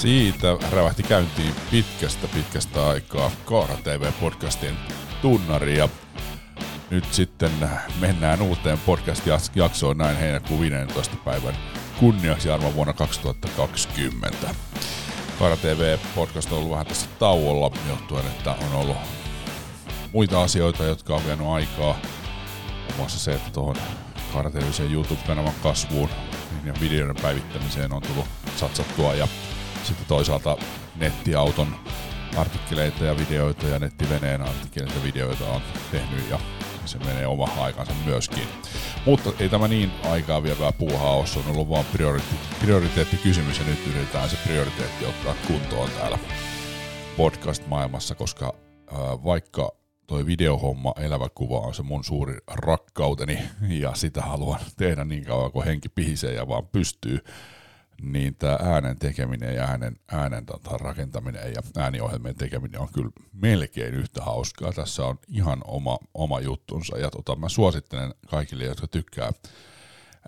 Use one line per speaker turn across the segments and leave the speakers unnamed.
Siitä rävähti käyntiin pitkästä pitkästä aikaa Kaara TV-podcastin tunnari ja nyt sitten mennään uuteen podcast-jaksoon näin heinäkuun 15. päivän kunniaksi arvon vuonna 2020. Kaara TV-podcast on ollut vähän tässä tauolla johtuen, että on ollut muita asioita, jotka on vienyt aikaa. Muun muassa se, että tuohon Kaara YouTube-kanavan kasvuun ja videoiden päivittämiseen on tullut satsattua ja sitten toisaalta nettiauton artikkeleita ja videoita ja nettiveneen artikkeleita ja videoita on tehnyt ja se menee oma aikansa myöskin. Mutta ei tämä niin aikaa vievää puuhaa ole, se on ollut vaan prioriteetti, prioriteettikysymys ja nyt yritetään se prioriteetti ottaa kuntoon täällä podcast-maailmassa, koska äh, vaikka toi videohomma, elävä kuva on se mun suuri rakkauteni ja sitä haluan tehdä niin kauan kuin henki pihisee ja vaan pystyy, niin tämä äänen tekeminen ja äänen, äänen tota, rakentaminen ja ääniohjelmien tekeminen on kyllä melkein yhtä hauskaa. Tässä on ihan oma, oma juttunsa ja tota, mä suosittelen kaikille, jotka tykkää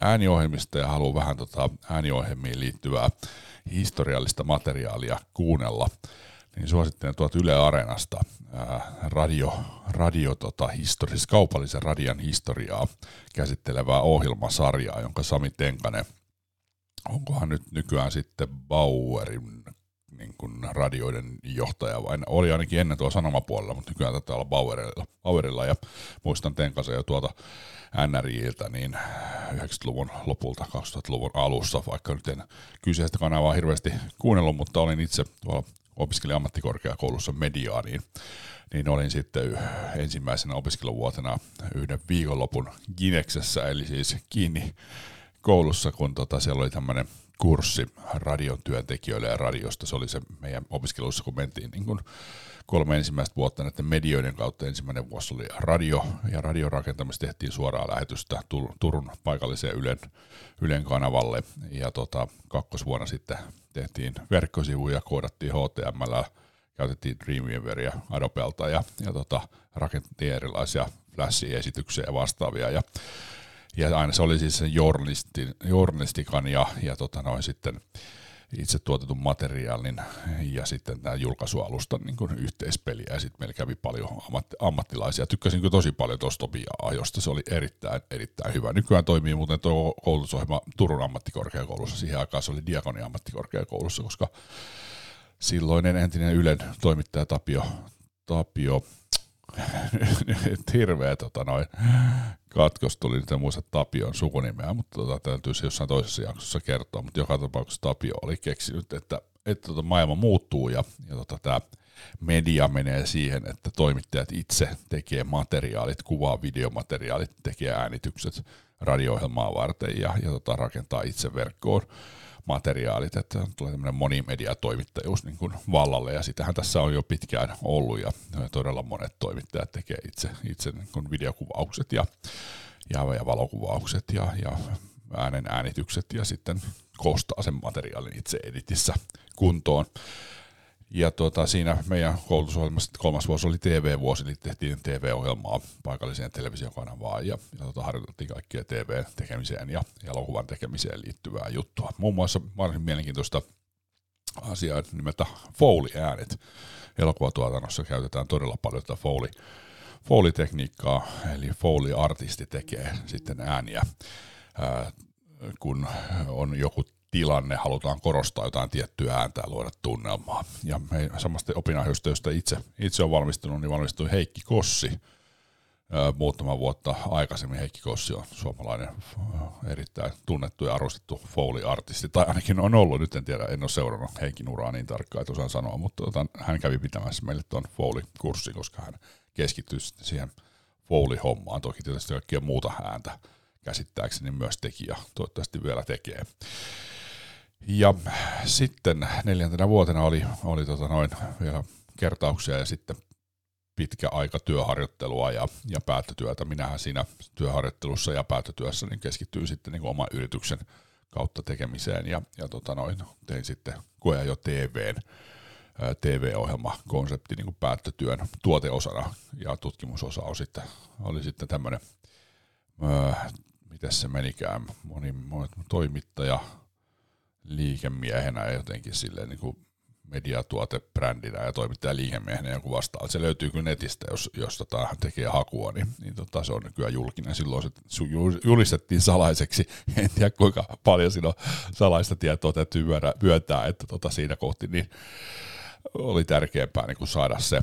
ääniohjelmista ja haluaa vähän tota, ääniohjelmiin liittyvää historiallista materiaalia kuunnella, niin suosittelen tuolta Yle Areenasta radio, radio tota, historis, kaupallisen radian historiaa käsittelevää ohjelmasarjaa, jonka Sami Tenkanen – onkohan nyt nykyään sitten Bauerin niin kuin radioiden johtaja, vai oli ainakin ennen tuolla sanomapuolella, mutta nykyään tätä olla Bauerilla, Bauerilla ja muistan Tenkasen jo tuolta NRJiltä niin 90-luvun lopulta 2000-luvun alussa, vaikka nyt en kyseistä kanavaa hirveästi kuunnellut, mutta olin itse tuolla opiskelin ammattikorkeakoulussa mediaa, niin, niin olin sitten ensimmäisenä opiskeluvuotena yhden viikonlopun Gineksessä, eli siis kiinni koulussa, kun tota, siellä oli tämmöinen kurssi radion työntekijöille ja radiosta. Se oli se meidän opiskelussa, kun mentiin niin kun kolme ensimmäistä vuotta näiden medioiden kautta. Ensimmäinen vuosi oli radio, ja radiorakentamista tehtiin suoraan lähetystä Turun paikalliseen Ylen, Ylen kanavalle. Ja tota, kakkosvuonna sitten tehtiin verkkosivuja, koodattiin HTML, käytettiin Dreamweaveria Adobelta ja, ja tota, rakennettiin erilaisia flash-esityksiä ja vastaavia. Ja ja aina se oli siis sen journalistikan ja, ja tota noin sitten itse tuotetun materiaalin ja sitten tämä julkaisualustan niin yhteispeliä ja sitten meillä kävi paljon ammatti, ammattilaisia. Tykkäsin kyllä tosi paljon tuosta josta se oli erittäin, erittäin hyvä. Nykyään toimii muuten tuo koulutusohjelma Turun ammattikorkeakoulussa, siihen aikaan se oli Diakonia ammattikorkeakoulussa, koska silloinen entinen Ylen toimittaja Tapio, Tapio hirveä tota noin, katkos tuli, nyt en muista Tapion sukunimeä, mutta tota, täytyy se jossain toisessa jaksossa kertoa, mutta joka tapauksessa Tapio oli keksinyt, että, että tota, maailma muuttuu ja, ja tota, tämä media menee siihen, että toimittajat itse tekee materiaalit, kuvaa videomateriaalit, tekee äänitykset radio-ohjelmaa varten ja, ja tota, rakentaa itse verkkoon materiaalit, että tulee tämmöinen monimediatoimittajuus niin kuin vallalle, ja sitähän tässä on jo pitkään ollut, ja todella monet toimittajat tekee itse, itse niin kuin videokuvaukset ja, ja, ja valokuvaukset ja, ja äänen äänitykset, ja sitten koostaa sen materiaalin itse editissä kuntoon. Ja tuota, siinä meidän koulutusohjelmassa kolmas vuosi oli TV-vuosi, eli tehtiin TV-ohjelmaa paikalliseen televisiokanavaan ja, ja tuota, harjoitettiin kaikkia TV-tekemiseen ja elokuvan tekemiseen liittyvää juttua. Muun muassa varsin mielenkiintoista asiaa nimeltä Foley-äänet. Elokuvatuotannossa käytetään todella paljon tätä Foley, Foley-tekniikkaa, eli Foley-artisti tekee sitten ääniä, ää, kun on joku tilanne, halutaan korostaa jotain tiettyä ääntä ja luoda tunnelmaa. Ja me samasta opinahjosta, josta itse, itse on valmistunut, niin valmistui Heikki Kossi muutama vuotta aikaisemmin. Heikki Kossi on suomalainen erittäin tunnettu ja arvostettu Foley-artisti, tai ainakin on ollut, nyt en tiedä, en ole seurannut Heikin uraa niin tarkkaan, että osaan sanoa, mutta tota, hän kävi pitämässä meille tuon Foley-kurssin, koska hän keskittyi siihen Foley-hommaan, toki tietysti kaikkia muuta ääntä käsittääkseni myös tekijä toivottavasti vielä tekee. Ja sitten neljäntenä vuotena oli, oli tota noin vielä kertauksia ja sitten pitkä aika työharjoittelua ja, ja päättötyötä. Minähän siinä työharjoittelussa ja päättötyössä niin keskittyy sitten niin oman yrityksen kautta tekemiseen ja, ja tota noin, tein sitten koe jo TVn TV-ohjelma, konsepti niin päättötyön tuoteosana ja tutkimusosa oli sitten, oli sitten tämmöinen, miten se menikään, moni, moni toimittaja, liikemiehenä jotenkin silleen niin kuin mediatuotebrändinä ja toimittaja liikemiehenä joku vastaa. Se löytyy kyllä netistä, jos, jos tota, tekee hakua, niin, niin tota, se on nykyään julkinen. Silloin se julistettiin salaiseksi. En tiedä kuinka paljon siinä on salaista tietoa täytyy myöntää, että tota, siinä kohti niin oli tärkeämpää niin kuin saada se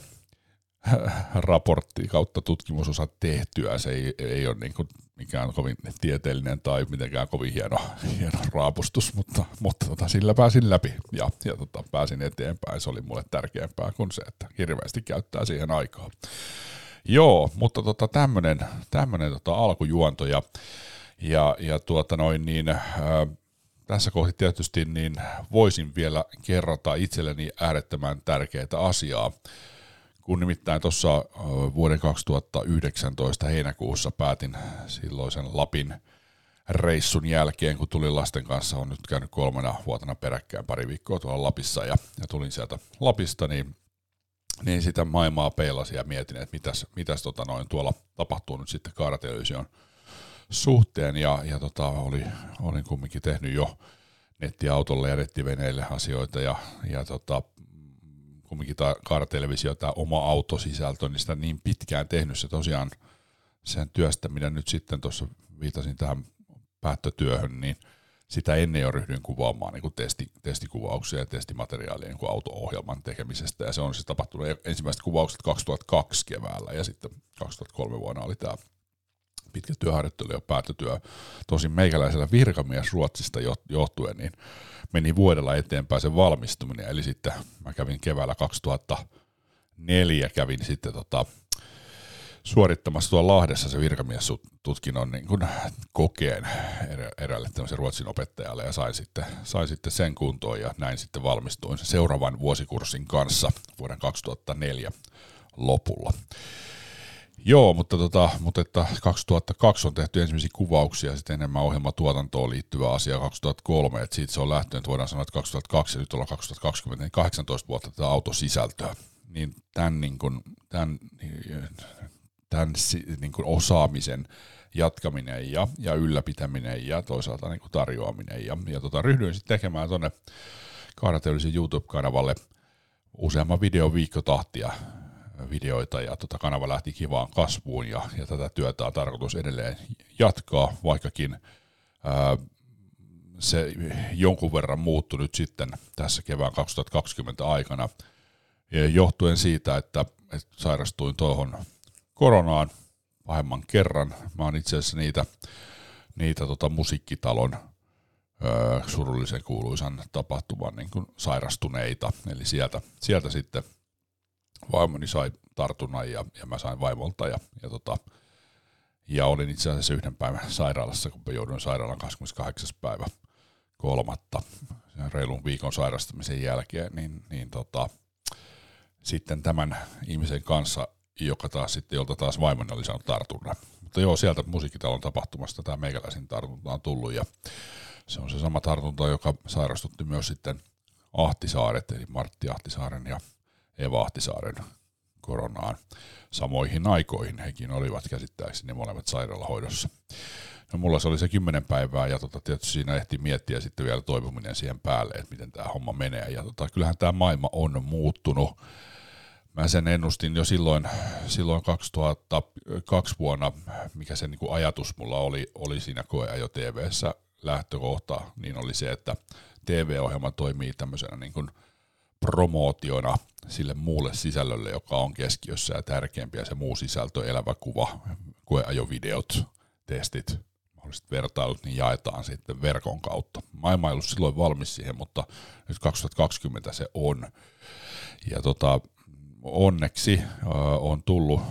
raportti kautta tutkimusosa tehtyä. Se ei, ei ole niin kuin mikään kovin tieteellinen tai mitenkään kovin hieno, hieno raapustus, mutta, mutta tota, sillä pääsin läpi ja, ja tota, pääsin eteenpäin. Se oli mulle tärkeämpää kuin se, että hirveästi käyttää siihen aikaa. Joo, mutta tota, tämmöinen tota, alkujuonto ja, ja, ja tuota noin niin, ää, tässä kohti tietysti niin voisin vielä kerrata itselleni äärettömän tärkeää asiaa kun nimittäin tuossa vuoden 2019 heinäkuussa päätin silloisen Lapin reissun jälkeen, kun tulin lasten kanssa, on nyt käynyt kolmena vuotena peräkkäin pari viikkoa tuolla Lapissa ja, ja tulin sieltä Lapista, niin, niin sitä maailmaa peilasin ja mietin, että mitäs, mitäs tota noin tuolla tapahtuu nyt sitten Kaaratelevision suhteen ja, ja tota, oli, olin kumminkin tehnyt jo nettiautolle ja nettiveneille asioita ja, ja tota, kumminkin tämä kaaratelevisio, tämä oma autosisältö, niin sitä niin pitkään tehnyt se tosiaan sen työstäminen nyt sitten tuossa viitasin tähän päättötyöhön, niin sitä ennen jo ryhdyin kuvaamaan niin kuin testi, testikuvauksia ja testimateriaalia niin kuin auto-ohjelman tekemisestä, ja se on siis tapahtunut ensimmäiset kuvaukset 2002 keväällä, ja sitten 2003 vuonna oli tämä pitkä työharjoittelu ja päättötyö. Tosin meikäläisellä virkamies Ruotsista johtuen, niin meni vuodella eteenpäin se valmistuminen. Eli sitten mä kävin keväällä 2004, kävin sitten tota, suorittamassa tuolla Lahdessa se virkamiestutkinnon niin kun kokeen eräälle tämmöisen ruotsin opettajalle ja sain sitten, sain sitten sen kuntoon ja näin sitten valmistuin seuraavan vuosikurssin kanssa vuoden 2004 lopulla. Joo, mutta, tota, mutta että 2002 on tehty ensimmäisiä kuvauksia, sitten enemmän ohjelmatuotantoon liittyvä asia 2003, että siitä se on lähtenyt, voidaan sanoa, että 2002 ja nyt ollaan 2020, niin 18 vuotta tätä autosisältöä. Niin tämän, niin kuin, tämän, tämän niin kuin osaamisen jatkaminen ja, ja ylläpitäminen ja toisaalta niin kuin tarjoaminen. Ja, ja tota, ryhdyin sitten tekemään tuonne Kaarateollisen YouTube-kanavalle useamman videon viikkotahtia videoita ja tota kanava lähti kivaan kasvuun ja, ja tätä työtä on tarkoitus edelleen jatkaa, vaikkakin ää, se jonkun verran muuttui nyt sitten tässä kevään 2020 aikana ja johtuen siitä, että, että sairastuin tuohon koronaan pahemman kerran. Mä oon itse asiassa niitä, niitä tota musiikkitalon öö, surullisen kuuluisan tapahtuman niin kuin sairastuneita, eli sieltä, sieltä sitten – vaimoni sai tartunnan ja, ja mä sain vaimolta ja, ja, tota, ja olin itse asiassa yhden päivän sairaalassa, kun jouduin sairaalan 28. päivä kolmatta reilun viikon sairastamisen jälkeen, niin, niin tota, sitten tämän ihmisen kanssa, joka taas sitten, jolta taas vaimoni oli saanut tartunnan. Mutta joo, sieltä musiikkitalon tapahtumasta tämä meikäläisin tartunta on tullut ja se on se sama tartunta, joka sairastutti myös sitten Ahtisaaret, eli Martti Ahtisaaren ja Eva Ahtisaaren koronaan samoihin aikoihin. Hekin olivat käsittääkseni molemmat sairaalahoidossa. No mulla se oli se kymmenen päivää ja tota, tietysti siinä ehti miettiä sitten vielä toipuminen siihen päälle, että miten tämä homma menee. Ja tota, kyllähän tämä maailma on muuttunut. Mä sen ennustin jo silloin, silloin 2002 vuonna, mikä se niin kuin ajatus mulla oli, oli siinä koeajo TV-ssä lähtökohta, niin oli se, että TV-ohjelma toimii tämmöisenä niin kuin – promootiona sille muulle sisällölle, joka on keskiössä ja tärkeämpi, ja se muu sisältö, elävä kuva, koeajovideot, testit, mahdolliset vertailut, niin jaetaan sitten verkon kautta. Maailma ei ollut silloin valmis siihen, mutta nyt 2020 se on. Ja tota, onneksi äh, on tullut,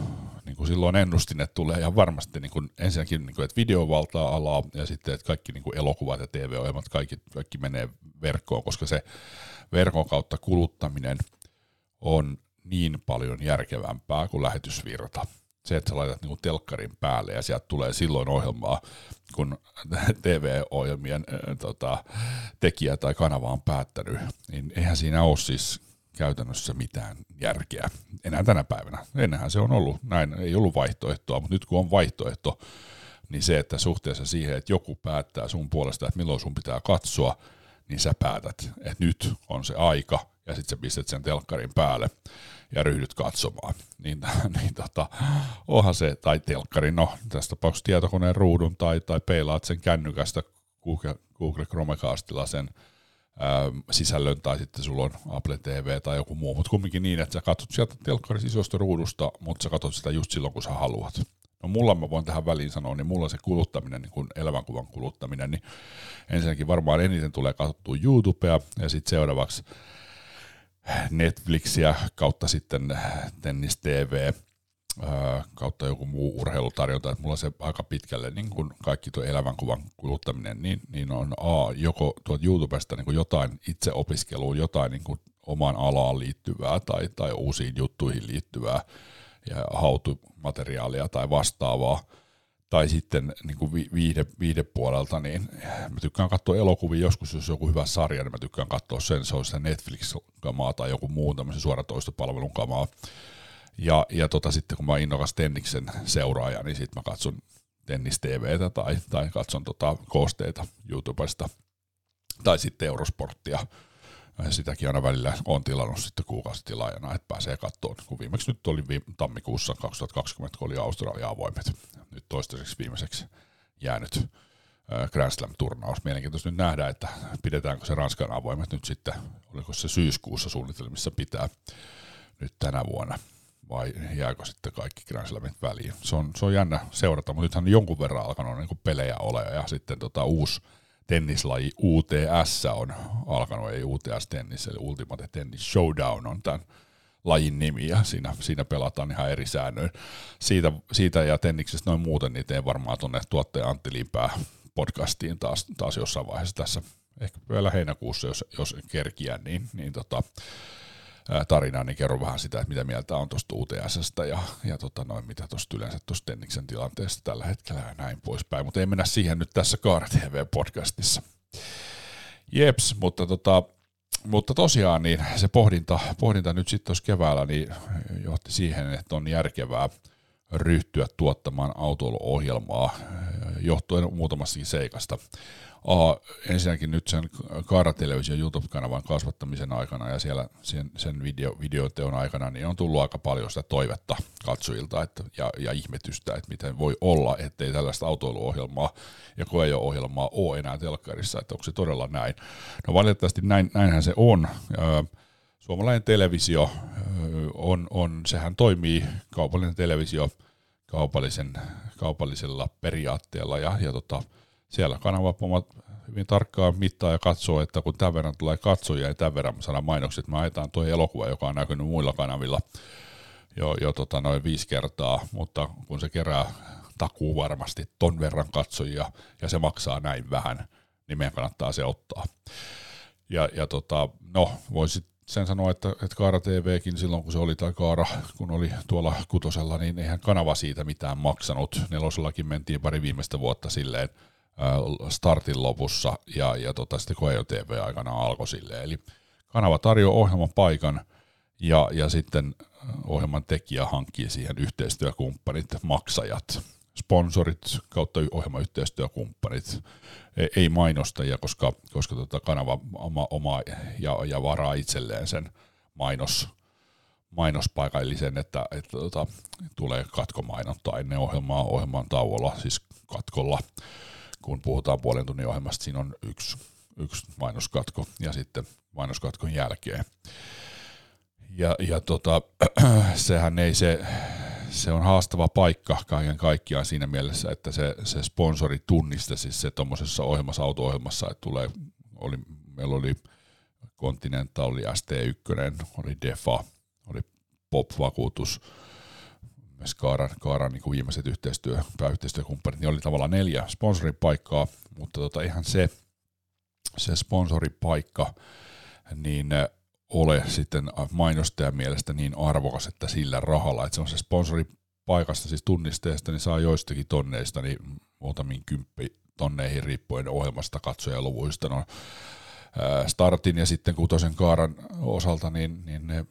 niin kuin silloin ennustin, että tulee ihan varmasti niin kuin ensinnäkin, niin kuin, että video valtaa alaa ja sitten, että kaikki niin kuin elokuvat ja TV-ohjelmat, kaikki, kaikki menee verkkoon, koska se verkon kautta kuluttaminen on niin paljon järkevämpää kuin lähetysvirta. Se, että sä laitat niin telkkarin päälle ja sieltä tulee silloin ohjelmaa, kun TV-ohjelmien tota, tekijä tai kanava on päättänyt, niin eihän siinä ole siis käytännössä mitään järkeä enää tänä päivänä. Ennenhän se on ollut, näin ei ollut vaihtoehtoa, mutta nyt kun on vaihtoehto, niin se, että suhteessa siihen, että joku päättää sun puolesta, että milloin sun pitää katsoa, niin sä päätät, että nyt on se aika, ja sitten sä pistät sen telkkarin päälle ja ryhdyt katsomaan. Niin, niin tota, onhan se, tai telkkarin, no tässä tapauksessa tietokoneen ruudun, tai, tai peilaat sen kännykästä Google, Google Chromecastilla sen ää, sisällön, tai sitten sulla on Apple TV tai joku muu, mutta kumminkin niin, että sä katsot sieltä telkkarin isosta ruudusta, mutta sä katsot sitä just silloin, kun sä haluat. No mulla mä voin tähän väliin sanoa, niin mulla se kuluttaminen, niin kuin elämänkuvan kuluttaminen, niin ensinnäkin varmaan eniten tulee katsottua YouTubea ja sitten seuraavaksi Netflixiä kautta sitten Tennis TV kautta joku muu urheilutarjonta, että mulla se aika pitkälle niin kuin kaikki tuo elämänkuvan kuluttaminen, niin, niin on A, joko tuot YouTubesta niin jotain itse opiskeluun, jotain niin kuin omaan alaan liittyvää tai, tai uusiin juttuihin liittyvää ja hautumateriaalia tai vastaavaa, tai sitten niin kuin viihde, viihdepuolelta, niin mä tykkään katsoa elokuvia joskus, jos joku hyvä sarja, niin mä tykkään katsoa sen, se on sitä Netflix-kamaa tai joku muu tämmöisen suoratoistopalvelun kamaa. Ja, ja tota, sitten kun mä oon innokas Tenniksen seuraaja, niin sitten mä katson Tennis TVtä tai, tai katson tota koosteita YouTubesta tai sitten Eurosporttia ja sitäkin aina välillä on tilannut sitten kuukausitilaajana, että pääsee katsomaan. Kun viimeksi nyt oli viime, tammikuussa 2020, kun oli Australia avoimet. Nyt toistaiseksi viimeiseksi jäänyt Grand Slam-turnaus. Mielenkiintoista nyt nähdä, että pidetäänkö se Ranskan avoimet nyt sitten, oliko se syyskuussa suunnitelmissa pitää nyt tänä vuonna vai jääkö sitten kaikki Grand Slamit väliin. Se on, se on jännä seurata, mutta nythän jonkun verran alkanut niin pelejä ole ja sitten tota uusi tennislaji UTS on alkanut, ei UTS-tennis, eli Ultimate Tennis Showdown on tämän lajin nimi, ja siinä, siinä pelataan ihan eri säännöin. Siitä, siitä ja tenniksestä noin muuten, niin teen varmaan tuonne tuottaja Antti Limpää podcastiin taas, taas jossain vaiheessa tässä, ehkä vielä heinäkuussa, jos, jos kerkiä, niin, niin tota, tarinaa, niin kerro vähän sitä, että mitä mieltä on tuosta UTSstä ja, ja tota noin, mitä tuosta yleensä tuosta Tenniksen tilanteesta tällä hetkellä ja näin poispäin. Mutta ei mennä siihen nyt tässä Kaara TV-podcastissa. Jeps, mutta, tota, mutta tosiaan niin se pohdinta, pohdinta nyt sitten tuossa keväällä niin johti siihen, että on järkevää ryhtyä tuottamaan autoiluohjelmaa johtuen muutamassakin seikasta. A, ensinnäkin nyt sen Kaara Television YouTube-kanavan kasvattamisen aikana ja siellä sen, sen video, videoteon aikana niin on tullut aika paljon sitä toivetta katsojilta että, ja, ja ihmetystä, että miten voi olla, ettei tällaista autoiluohjelmaa ja koejo-ohjelmaa ole enää telkkarissa, että onko se todella näin. No valitettavasti näin, näinhän se on. Suomalainen televisio on, on, sehän toimii, kaupallinen televisio kaupallisen, kaupallisella periaatteella ja, ja tota, siellä kanavat omat hyvin tarkkaan mittaa ja katsoo, että kun tämän verran tulee katsojia ja tämän verran saadaan mainokset, me ajetaan tuo elokuva, joka on näkynyt muilla kanavilla jo, jo tota noin viisi kertaa, mutta kun se kerää takuu varmasti ton verran katsojia ja se maksaa näin vähän, niin meidän kannattaa se ottaa. Ja, ja tota, no, voisit sen sanoa, että, että Kaara TVkin silloin, kun se oli, tai Kaara, kun oli tuolla kutosella, niin eihän kanava siitä mitään maksanut. Nelosellakin mentiin pari viimeistä vuotta silleen, startin lopussa ja, ja tota, sitten Koejo TV aikana alkoi silleen. Eli kanava tarjoaa ohjelman paikan ja, ja sitten ohjelman tekijä hankkii siihen yhteistyökumppanit, maksajat, sponsorit kautta ohjelmayhteistyökumppanit, ei, ei mainostajia, koska, koska tota kanava oma, oma ja, ja varaa itselleen sen mainos, mainospaikan, eli sen, että, että tota, tulee katkomainontaa ennen ohjelmaa ohjelman tauolla, siis katkolla kun puhutaan puolen tunnin ohjelmasta, siinä on yksi, yksi mainoskatko ja sitten mainoskatkon jälkeen. Ja, ja tota, sehän ei se, se on haastava paikka kaiken kaikkiaan siinä mielessä, että se, se sponsori tunnista siis se tuommoisessa ohjelmassa, auto-ohjelmassa, että tulee, oli, meillä oli Continental, oli ST1, oli Defa, oli Pop-vakuutus, myös Kaaran, Kaaran niin viimeiset yhteistyö, pääyhteistyökumppanit, niin oli tavallaan neljä sponsoripaikkaa, mutta tota, ihan se, se sponsoripaikka, niin ole sitten mainostajan mielestä niin arvokas, että sillä rahalla, että se on se sponsoripaikasta, siis tunnisteesta, niin saa joistakin tonneista, niin muutamiin kymppi tonneihin riippuen ohjelmasta katsojaluvuista. No, startin ja sitten kutosen kaaran osalta, niin, niin ne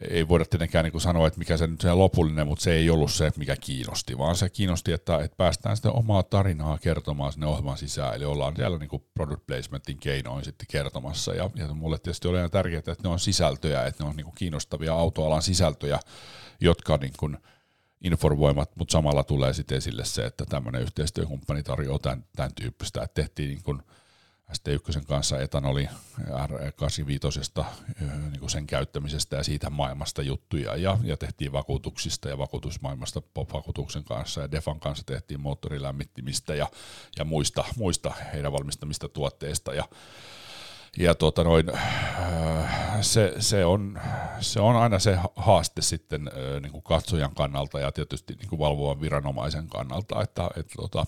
ei voida tietenkään niin sanoa, että mikä se nyt se lopullinen, mutta se ei ollut se, mikä kiinnosti, vaan se kiinnosti, että, että päästään sitten omaa tarinaa kertomaan sinne ohjelman sisään, eli ollaan siellä niin product placementin keinoin sitten kertomassa, ja, ja mulle tietysti oli tärkeää, että ne on sisältöjä, että ne on niin kiinnostavia autoalan sisältöjä, jotka niin kuin informoimat, mutta samalla tulee sitten esille se, että tämmöinen yhteistyökumppani tarjoaa tämän, tämän tyyppistä, että tehtiin niin kuin ST1 kanssa etanoli R85 niin sen käyttämisestä ja siitä maailmasta juttuja. Ja, ja tehtiin vakuutuksista ja vakuutusmaailmasta pop-vakuutuksen kanssa ja Defan kanssa tehtiin moottorilämmittimistä ja, ja muista, muista heidän valmistamista tuotteista. Ja ja tuota noin, se, se, on, se on aina se haaste sitten niin kuin katsojan kannalta ja tietysti niin valvovan viranomaisen kannalta, että, että tota,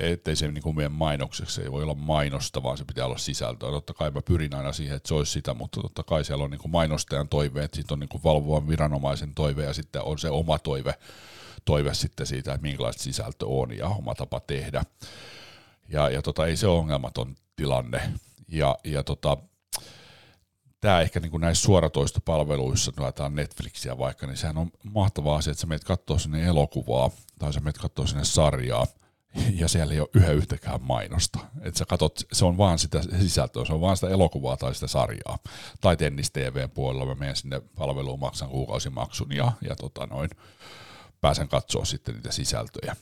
ettei se niin mene mainokseksi, ei voi olla mainosta, vaan se pitää olla sisältöä. Totta kai mä pyrin aina siihen, että se olisi sitä, mutta totta kai siellä on niin mainostajan toive, että sitten on niin valvovan viranomaisen toive ja sitten on se oma toive, toive sitten siitä, että minkälaista sisältö on ja oma tapa tehdä. Ja, ja tota, ei se ole ongelmaton tilanne. Ja, ja tota, tämä ehkä niin kuin näissä suoratoistopalveluissa, laitetaan Netflixiä vaikka, niin sehän on mahtava asia, että sä menet katsoa sinne elokuvaa tai sä menet katsoa sinne sarjaa, ja siellä ei ole yhä yhtäkään mainosta. Et sä katot, se on vaan sitä sisältöä, se on vaan sitä elokuvaa tai sitä sarjaa. Tai tennis TV puolella mä menen sinne palveluun, maksan kuukausimaksun ja, ja tota noin, pääsen katsoa sitten niitä sisältöjä.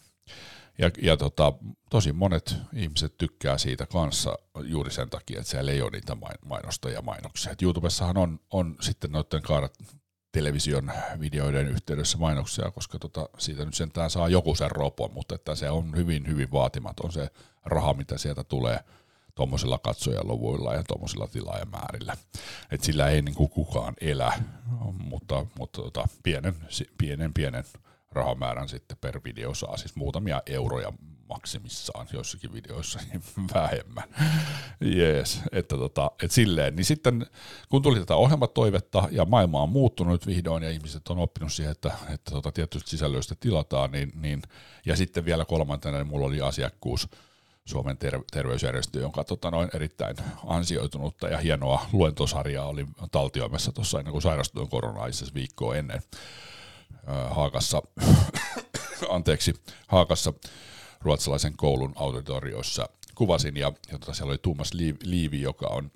Ja, ja tota, tosi monet ihmiset tykkää siitä kanssa juuri sen takia, että siellä ei ole niitä mainosta ja mainoksia. Et YouTubessahan on, on sitten noiden television videoiden yhteydessä mainoksia, koska tota, siitä nyt sentään saa joku sen ropon, mutta että se on hyvin, hyvin vaatimaton se raha, mitä sieltä tulee tuommoisilla katsojaluvuilla ja tuommoisilla tilaajamäärillä. Et sillä ei niin kuin kukaan elä, mutta, mutta tota, pienen, pienen, pienen rahamäärän sitten per video saa siis muutamia euroja maksimissaan joissakin videoissa niin vähemmän. Jees, että tota, et silleen. Niin sitten kun tuli tätä ohjelmatoivetta ja maailma on muuttunut vihdoin ja ihmiset on oppinut siihen, että, että tota, tietysti sisällöistä tilataan, niin, niin, ja sitten vielä kolmantena niin mulla oli asiakkuus Suomen ter- terveysjärjestö, jonka tota, noin erittäin ansioitunutta ja hienoa luentosarjaa oli taltioimassa tuossa ennen kuin sairastuin koronaa itse viikkoa ennen Haakassa, anteeksi, Haakassa ruotsalaisen koulun auditorioissa kuvasin, ja, ja tota, siellä oli Tuomas Liivi, joka on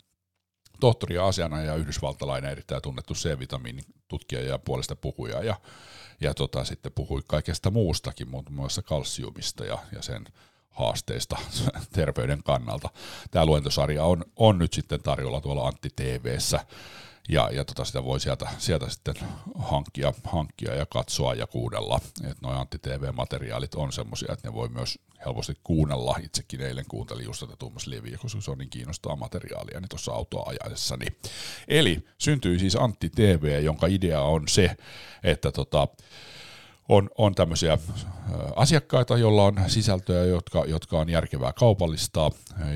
tohtori ja asiana ja yhdysvaltalainen erittäin tunnettu C-vitamiinin tutkija ja puolesta puhuja, ja, ja tota, sitten puhui kaikesta muustakin, muun muassa kalsiumista ja, ja sen haasteista terveyden kannalta. Tämä luentosarja on, on nyt sitten tarjolla tuolla Antti TVssä, ja, ja tota sitä voi sieltä, sieltä sitten hankkia, hankkia ja katsoa ja kuunnella. Että nuo anti-TV-materiaalit on semmoisia, että ne voi myös helposti kuunnella. Itsekin eilen kuuntelin just tätä Tuomas Leviä, koska se on niin kiinnostavaa materiaalia niin tuossa autoa ajaessani. Eli syntyi siis Antti TV, jonka idea on se, että tota, on, on tämmöisiä asiakkaita, joilla on sisältöjä, jotka, jotka on järkevää kaupallistaa,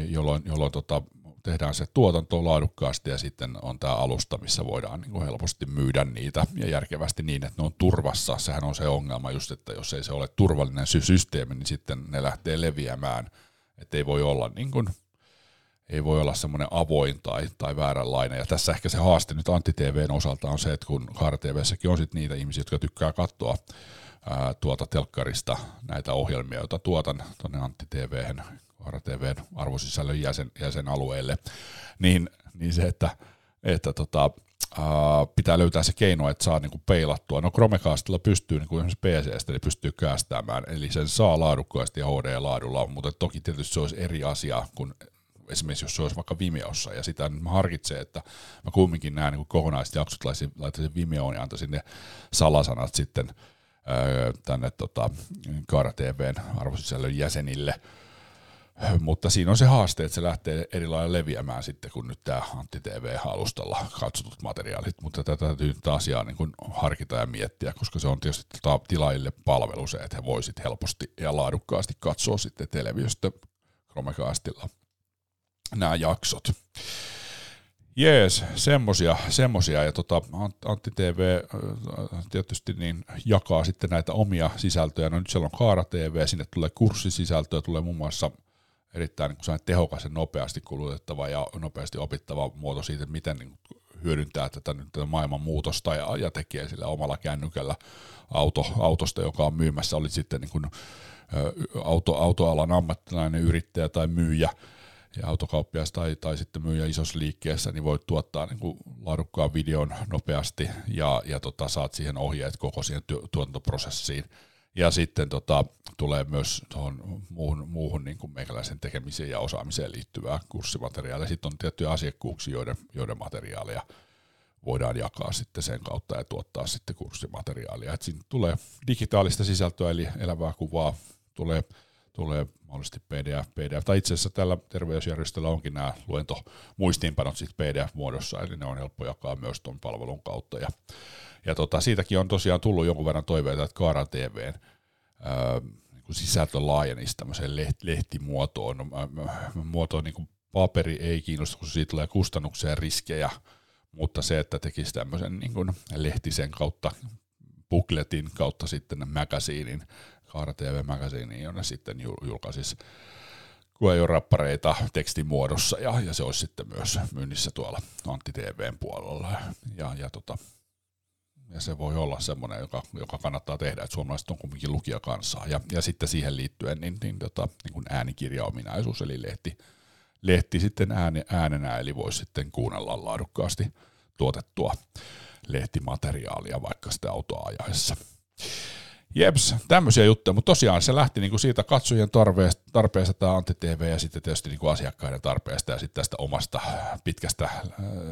jolloin, jolloin tota, tehdään se tuotanto laadukkaasti ja sitten on tämä alusta, missä voidaan niin kuin helposti myydä niitä ja järkevästi niin, että ne on turvassa. Sehän on se ongelma just, että jos ei se ole turvallinen systeemi, niin sitten ne lähtee leviämään. Että ei voi olla niin kuin, ei voi olla semmoinen avoin tai, tai vääränlainen. Ja tässä ehkä se haaste nyt Antti TVn osalta on se, että kun Kaara TVssäkin on sit niitä ihmisiä, jotka tykkää katsoa ää, tuota telkkarista näitä ohjelmia, joita tuotan tuonne Antti TVhen RTVn arvosisällön jäsen, jäsenalueelle, niin, niin se, että, että tota, ää, pitää löytää se keino, että saa niinku peilattua. No Chromecastilla pystyy niinku esimerkiksi PCstä, niin pystyy käästämään, eli sen saa laadukkaasti ja HD-laadulla, mutta toki tietysti se olisi eri asia kuin esimerkiksi jos se olisi vaikka Vimeossa, ja sitä mä harkitsen, että mä kumminkin näen niin kokonaiset jaksot laittaisin, Vimeoon ja antaisin ne salasanat sitten tänne tota, Kaara TVn arvosisällön jäsenille, mutta siinä on se haaste, että se lähtee eri lailla leviämään sitten, kun nyt tämä Antti TV-alustalla katsotut materiaalit, mutta tätä täytyy nyt asiaa niin kuin harkita ja miettiä, koska se on tietysti tilaajille palvelu se, että he voisit helposti ja laadukkaasti katsoa sitten televisiosta Chromecastilla nämä jaksot. Jees, semmosia, semmosia. Ja tota, Antti TV tietysti niin jakaa sitten näitä omia sisältöjä. No nyt siellä on Kaara TV, sinne tulee kurssisisältöä, tulee muun muassa – erittäin niin tehokas ja nopeasti kulutettava ja nopeasti opittava muoto siitä, miten niin hyödyntää tätä, nyt tätä maailman muutosta ja, ja tekee sillä omalla kännykällä auto, autosta, joka on myymässä, oli sitten niin kuin, auto, autoalan ammattilainen yrittäjä tai myyjä, ja autokauppias tai, tai sitten myyjä isossa liikkeessä, niin voit tuottaa niin kuin laadukkaan videon nopeasti ja, ja tota, saat siihen ohjeet koko siihen tuotantoprosessiin. Ja sitten tota, tulee myös tuohon muuhun, muuhun niin kuin meikäläisen tekemiseen ja osaamiseen liittyvää kurssimateriaalia. Sitten on tiettyjä asiakkuuksia, joiden, joiden materiaaleja voidaan jakaa sitten sen kautta ja tuottaa sitten kurssimateriaalia. Et siinä tulee digitaalista sisältöä eli elävää kuvaa, tulee tulee mahdollisesti PDF, PDF, tai itse asiassa tällä terveysjärjestöllä onkin nämä luentomuistiinpanot sitten PDF-muodossa, eli ne on helppo jakaa myös tuon palvelun kautta. Ja, ja tota, siitäkin on tosiaan tullut jonkun verran toiveita, että Kaara TVn ää, niin sisältö laajenisi tämmöiseen leht, lehtimuotoon. No, muotoon niin paperi ei kiinnosta, kun siitä tulee kustannuksia ja riskejä, mutta se, että tekisi tämmöisen niin lehtisen kautta, bukletin kautta sitten magasiinin Kaara TV Magazine, jonne sitten julkaisisi rappareita tekstimuodossa ja, ja se olisi sitten myös myynnissä tuolla Antti TVn puolella. Ja, ja, tota, ja se voi olla semmoinen, joka, joka kannattaa tehdä, että suomalaiset on kumminkin lukijakansaa. Ja, ja sitten siihen liittyen niin, niin, tota, niin kuin äänikirjaominaisuus, eli lehti, lehti sitten ääni, äänenä, eli voisi sitten kuunnella laadukkaasti tuotettua lehtimateriaalia vaikka sitä autoa ajaessa. Jeps, tämmöisiä juttuja, mutta tosiaan se lähti niinku siitä katsojien tarpeesta, tarpeesta tämä Antti TV ja sitten tietysti niinku asiakkaiden tarpeesta ja sitten tästä omasta pitkästä äh,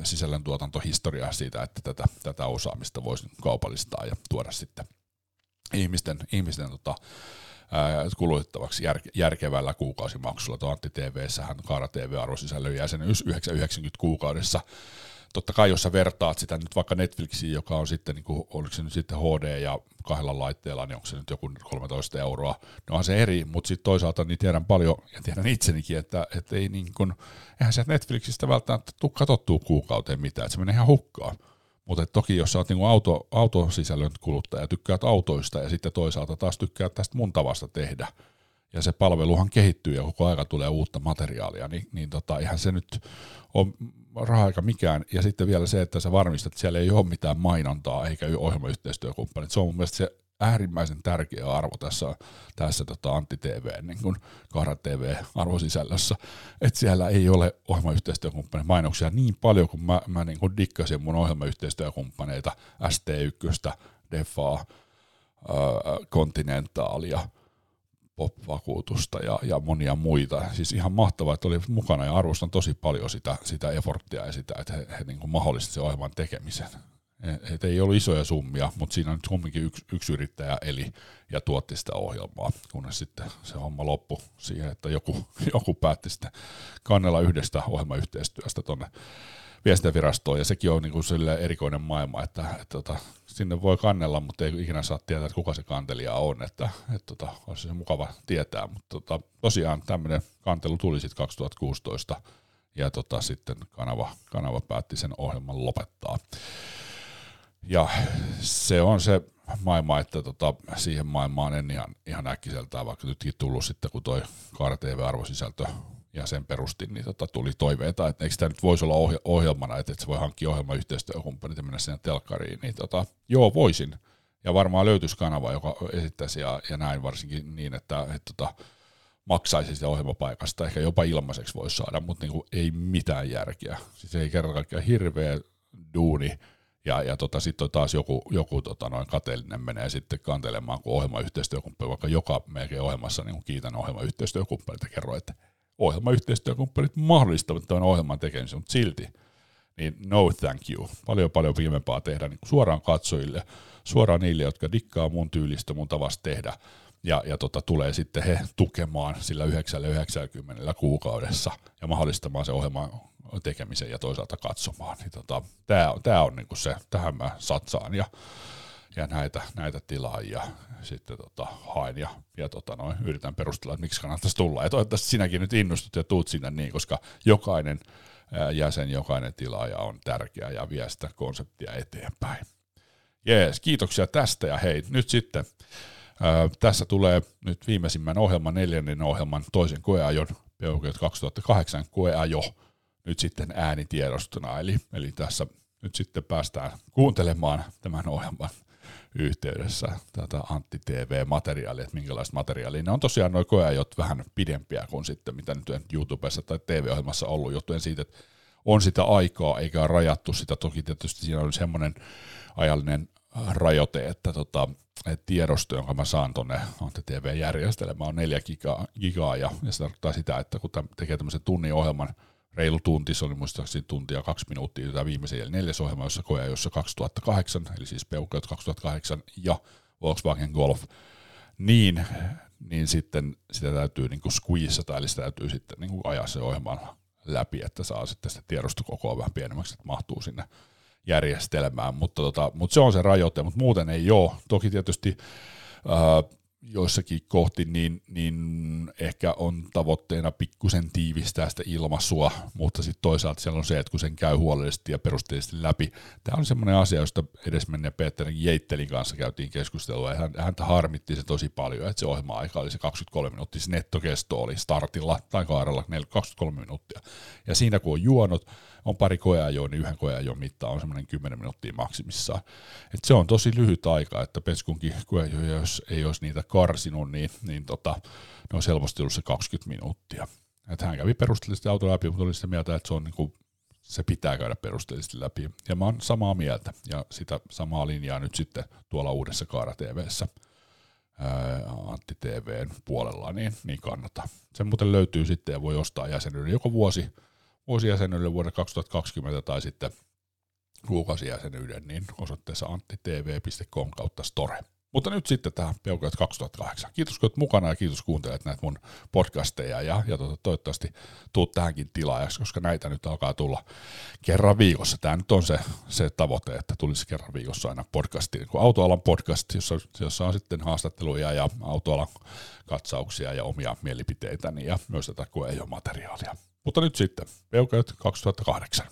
sisällöntuotantohistoriaa siitä, että tätä, tätä osaamista voisi kaupallistaa ja tuoda sitten ihmisten, ihmisten tota, äh, kulutettavaksi järkevällä kuukausimaksulla. Tuo Antti TV-sähän Kaara TV-arvosisällön jäsenyys 990 kuukaudessa totta kai jos sä vertaat sitä nyt vaikka Netflixiin, joka on sitten, niin kuin, oliko se nyt sitten HD ja kahdella laitteella, niin onko se nyt joku 13 euroa, no onhan se eri, mutta sitten toisaalta niin tiedän paljon, ja tiedän itsenikin, että, että ei niin kuin, eihän se Netflixistä välttämättä tule katsottua kuukauteen mitään, että se menee ihan hukkaan. Mutta toki jos sä oot niinku auto, autosisällön kuluttaja, tykkäät autoista ja sitten toisaalta taas tykkäät tästä mun tavasta tehdä, ja se palveluhan kehittyy ja koko aika tulee uutta materiaalia, niin, niin tota, ihan se nyt on raha aika mikään. Ja sitten vielä se, että sä varmistat, että siellä ei ole mitään mainontaa eikä ohjelmayhteistyökumppanit. Se on mun mielestä se äärimmäisen tärkeä arvo tässä, tässä tota Antti TV, niin kuin Kahra TV-arvosisällössä, että siellä ei ole ohjelmayhteistyökumppaneita mainoksia niin paljon kuin mä, mä niin kuin dikkasin mun ohjelmayhteistyökumppaneita, ST1, Defaa, Continentaalia, pop-vakuutusta ja, ja monia muita. Siis ihan mahtavaa, että oli mukana ja arvostan tosi paljon sitä, sitä efforttia ja sitä, että he, he niin mahdollistivat sen ohjelman tekemisen. Et ei ollut isoja summia, mutta siinä on kumminkin yksi, yksi yrittäjä eli ja tuotti sitä ohjelmaa, kunnes sitten se homma loppui siihen, että joku, joku päätti sitten kannella yhdestä ohjelmayhteistyöstä tuonne viestintävirastoon, ja sekin on niin kuin erikoinen maailma, että, että, että tota, sinne voi kannella, mutta ei ikinä saa tietää, että kuka se kantelija on, että, että tota, olisi se mukava tietää, mutta tota, tosiaan tämmöinen kantelu tuli sitten 2016, ja tota, sitten kanava, kanava päätti sen ohjelman lopettaa. Ja se on se maailma, että tota, siihen maailmaan en ihan, ihan äkkiseltään, vaikka nytkin tullut sitten, kun toi Kaara TV-arvosisältö ja sen perustin, niin tota, tuli toiveita, että eikö tämä nyt voisi olla ohje- ohjelmana, että, että se voi hankkia ohjelmayhteistyökumppanit ja mennä sinne telkkariin, niin tota, joo, voisin. Ja varmaan löytyisi kanava, joka esittäisi ja, ja näin varsinkin niin, että, että tota, maksaisi sitä ohjelmapaikasta, ehkä jopa ilmaiseksi voisi saada, mutta niin kuin ei mitään järkeä. Siis ei kerta kaikkiaan hirveä duuni, ja, ja tota, sitten taas joku, joku tota, noin kateellinen menee sitten kantelemaan, kun ohjelmayhteistyökumppani, vaikka joka melkein ohjelmassa niin kiitän ohjelmayhteistyökumppanit ja kerro, että ohjelmayhteistyökumppanit mahdollistavat tämän ohjelman tekemisen, mutta silti niin no thank you. Paljon paljon viimempaa tehdä niin suoraan katsojille, suoraan niille, jotka dikkaa mun tyylistä, mun tavasta tehdä, ja, ja tota, tulee sitten he tukemaan sillä 990 kuukaudessa ja mahdollistamaan se ohjelman tekemisen ja toisaalta katsomaan. Niin tota, Tämä on, tää on niinku se, tähän mä satsaan ja, ja näitä, näitä tilaajia sitten tota, haen ja, ja tota, noin, yritän perustella, että miksi kannattaisi tulla. Ja toivottavasti sinäkin nyt innostut ja tuut sinne niin, koska jokainen jäsen, jokainen tilaaja on tärkeä ja vie sitä konseptia eteenpäin. Jees, kiitoksia tästä ja hei, nyt sitten ää, tässä tulee nyt viimeisimmän ohjelman, neljännen ohjelman toisen koeajon, POG 2008 koeajo, nyt sitten äänitiedostona, eli, eli tässä nyt sitten päästään kuuntelemaan tämän ohjelman yhteydessä tätä Antti TV-materiaalia, että minkälaista materiaalia. Ne on tosiaan noin koeajot vähän pidempiä kuin sitten, mitä nyt YouTubessa tai TV-ohjelmassa ollut, johtuen siitä, että on sitä aikaa eikä ole rajattu sitä. Toki tietysti siinä on semmoinen ajallinen rajoite, että tota, että tiedosto, jonka mä saan tuonne Antti TV-järjestelmään, on 4 gigaa, gigaa ja, ja se tarkoittaa sitä, että kun tekee tämmöisen tunnin ohjelman, reilu tunti, se oli muistaakseni tuntia kaksi minuuttia, tämä viimeisen eli neljäs ohjelma, jossa koja, jossa 2008, eli siis Peugeot 2008 ja Volkswagen Golf, niin, niin sitten sitä täytyy niin kuin squeezata, eli sitä täytyy sitten niin kuin ajaa se ohjelman läpi, että saa sitten sitä tiedostokokoa vähän pienemmäksi, että mahtuu sinne järjestelmään, mutta, tota, mutta se on se rajoite, mutta muuten ei ole. Toki tietysti ää, joissakin kohti, niin, niin ehkä on tavoitteena pikkusen tiivistää sitä ilmaisua, mutta sitten toisaalta siellä on se, että kun sen käy huolellisesti ja perusteellisesti läpi, tämä on semmoinen asia, josta edesmenneen Peter Jeittelin kanssa käytiin keskustelua, ja hän, häntä harmitti se tosi paljon, että se ohjelma-aika oli se 23 minuuttia, se nettokesto oli startilla tai kaarella 23 minuuttia, ja siinä kun on juonut, on pari koeajoa, niin yhden koeajon mitta on semmoinen 10 minuuttia maksimissaan. Et se on tosi lyhyt aika, että Penskunkin koeajoja, jos ei olisi niitä karsinut, niin, niin tota, ne on helposti ollut se 20 minuuttia. Et hän kävi perusteellisesti auto läpi, mutta oli sitä mieltä, että se, on niinku, se pitää käydä perusteellisesti läpi. Ja mä oon samaa mieltä, ja sitä samaa linjaa nyt sitten tuolla uudessa Kaara TVssä. Antti TVn puolella, niin, niin kannattaa. Se muuten löytyy sitten ja voi ostaa jäsenyyden joko vuosi vuosijäsenyyden vuonna 2020 tai sitten kuukausijäsenyyden niin osoitteessa anttitv.com kautta store. Mutta nyt sitten tähän Peugeot 2008. Kiitos kun olet mukana ja kiitos kuuntelet näitä mun podcasteja ja, ja to, toivottavasti tuut tähänkin tilaajaksi, koska näitä nyt alkaa tulla kerran viikossa. Tämä nyt on se, se tavoite, että tulisi kerran viikossa aina podcasti, niin autoalan podcast, jossa, jossa on sitten haastatteluja ja autoalan katsauksia ja omia mielipiteitäni ja myös tätä koeajomateriaalia. Mutta nyt sitten, Peugeot 2008.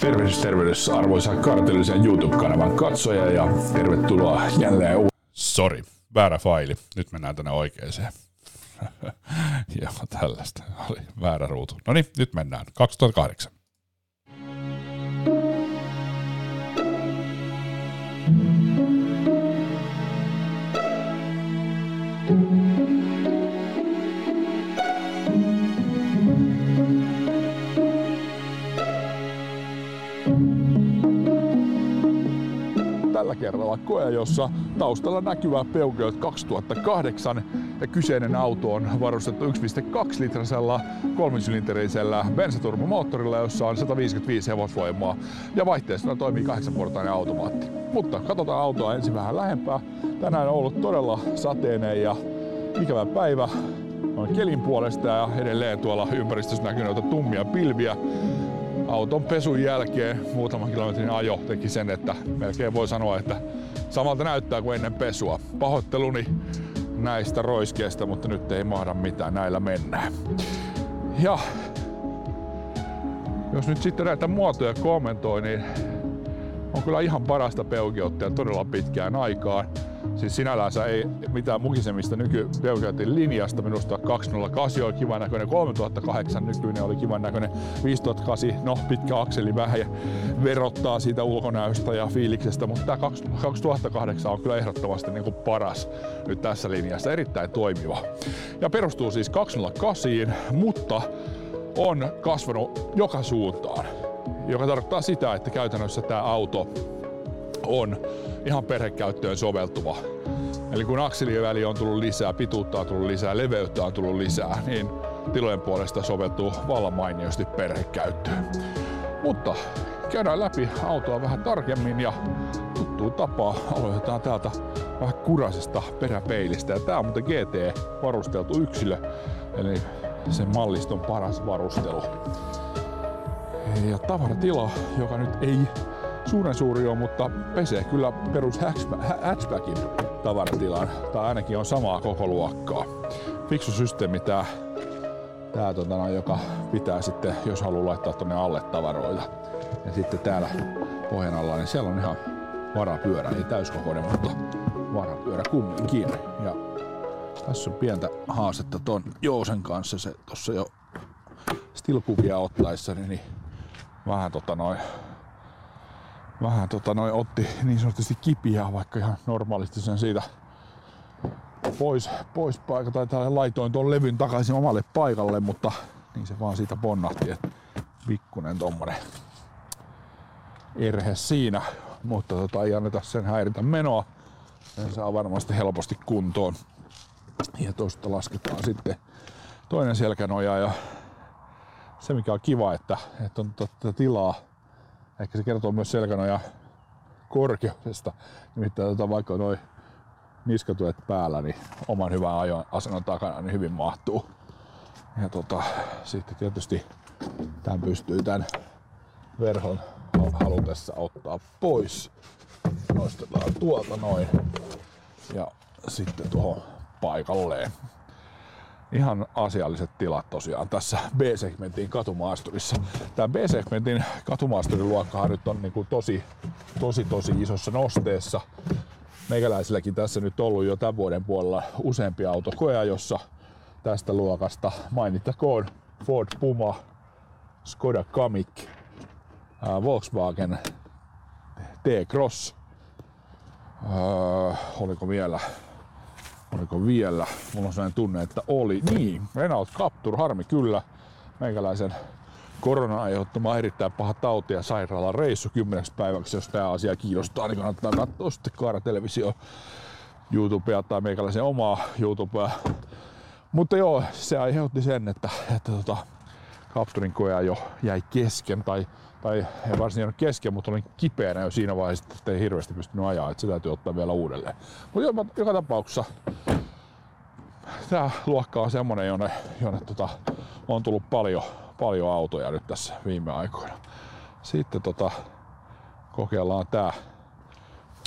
Tervehdys terveydessä arvoisa kartellisen YouTube-kanavan katsoja ja tervetuloa jälleen u-
Sori, väärä faili. Nyt mennään tänne oikeeseen. Joo, tällaista. Oli väärä ruutu. No niin, nyt mennään. 2008.
kerralla koe, jossa taustalla näkyvä Peugeot 2008 ja kyseinen auto on varustettu 1,2 litrasella kolmisylinterisellä bensaturbomoottorilla, jossa on 155 hevosvoimaa ja vaihteessa toimii 8-portainen automaatti. Mutta katsotaan autoa ensin vähän lähempää. Tänään on ollut todella sateinen ja ikävä päivä on kelin puolesta ja edelleen tuolla ympäristössä näkyy noita tummia pilviä auton pesun jälkeen muutaman kilometrin ajo teki sen, että melkein voi sanoa, että samalta näyttää kuin ennen pesua. Pahoitteluni näistä roiskeista, mutta nyt ei mahda mitään, näillä mennään. Ja jos nyt sitten näitä muotoja kommentoi, niin on kyllä ihan parasta peugeottia todella pitkään aikaan. Siis sinällänsä ei mitään mukisemista nyky linjasta. Minusta 208 oli kivan näköinen, 3008 nykyinen oli kivan näköinen, 5008, no pitkä akseli vähän ja verottaa siitä ulkonäöstä ja fiiliksestä, mutta tämä 2008 on kyllä ehdottomasti niin kuin paras nyt tässä linjassa, erittäin toimiva. Ja perustuu siis 208, mutta on kasvanut joka suuntaan, joka tarkoittaa sitä, että käytännössä tämä auto on ihan perhekäyttöön soveltuva. Eli kun akselien väli on tullut lisää, pituutta on tullut lisää, leveyttä on tullut lisää, niin tilojen puolesta soveltuu vallan mainiosti perhekäyttöön. Mutta käydään läpi autoa vähän tarkemmin ja tuttuun tapaa aloitetaan täältä vähän kurasesta peräpeilistä. Ja tää on muuten GT-varusteltu yksilö, eli sen malliston paras varustelu. Ja tavaratila, joka nyt ei suuren suuri on, mutta pesee kyllä perus hatchbackin tavaratilaan. Tai ainakin on samaa koko luokkaa. Fiksu systeemi tää, tää tota, joka pitää sitten, jos haluaa laittaa tonne alle tavaroita. Ja sitten täällä pohjan alla, niin siellä on ihan varapyörä, ei täyskokoinen, mutta varapyörä kumminkin. Ja tässä on pientä haastetta ton Jousen kanssa. Se tuossa jo stilkuvia ottaessa, niin vähän tota noin vähän tota, noin otti niin sanotusti kipiä, vaikka ihan normaalisti sen siitä pois, pois paikka, tai laitoin tuon levyn takaisin omalle paikalle, mutta niin se vaan siitä ponnahti, että pikkunen tommonen erhe siinä, mutta tota, ei anneta sen häiritä menoa. Sen saa varmasti helposti kuntoon. Ja tuosta lasketaan sitten toinen selkänoja ja se mikä on kiva, että, että on tätä tilaa. Ehkä se kertoo myös selkänoja korkeudesta. Nimittäin tota, vaikka noin niskatuet päällä, niin oman hyvän ajon asennon takana niin hyvin mahtuu. Ja tota, sitten tietysti tämän pystyy tämän verhon halutessa ottaa pois. Nostetaan tuolta noin ja sitten tuohon paikalleen. Ihan asialliset tilat tosiaan tässä B-segmentin katumaasturissa. Tämä B-segmentin katumaasturiluokkahan nyt on niinku tosi, tosi, tosi isossa nosteessa. Meikäläisilläkin tässä nyt ollut jo tämän vuoden puolella useampia autokoja, jossa tästä luokasta mainittakoon Ford Puma, Skoda Kamiq, Volkswagen T-Cross, äh, oliko vielä, oliko vielä, mulla on sellainen tunne, että oli, niin, Renault Captur, harmi kyllä, meikäläisen korona aiheuttama erittäin paha tauti ja sairaalan reissu kymmeneksi päiväksi, jos tämä asia kiinnostaa, niin kannattaa katsoa sitten Kaara Televisio YouTubea tai meikäläisen omaa YouTubea. Mutta joo, se aiheutti sen, että, että tota, Capturin koja jo jäi kesken tai tai ei varsin jäänyt kesken, mutta olin kipeänä jo siinä vaiheessa, että ei hirveästi pystynyt ajaa, että se täytyy ottaa vielä uudelleen. Mutta joka, tapauksessa tämä luokka on semmonen, jonne, jonne tota, on tullut paljon, paljon autoja nyt tässä viime aikoina. Sitten tota, kokeillaan tää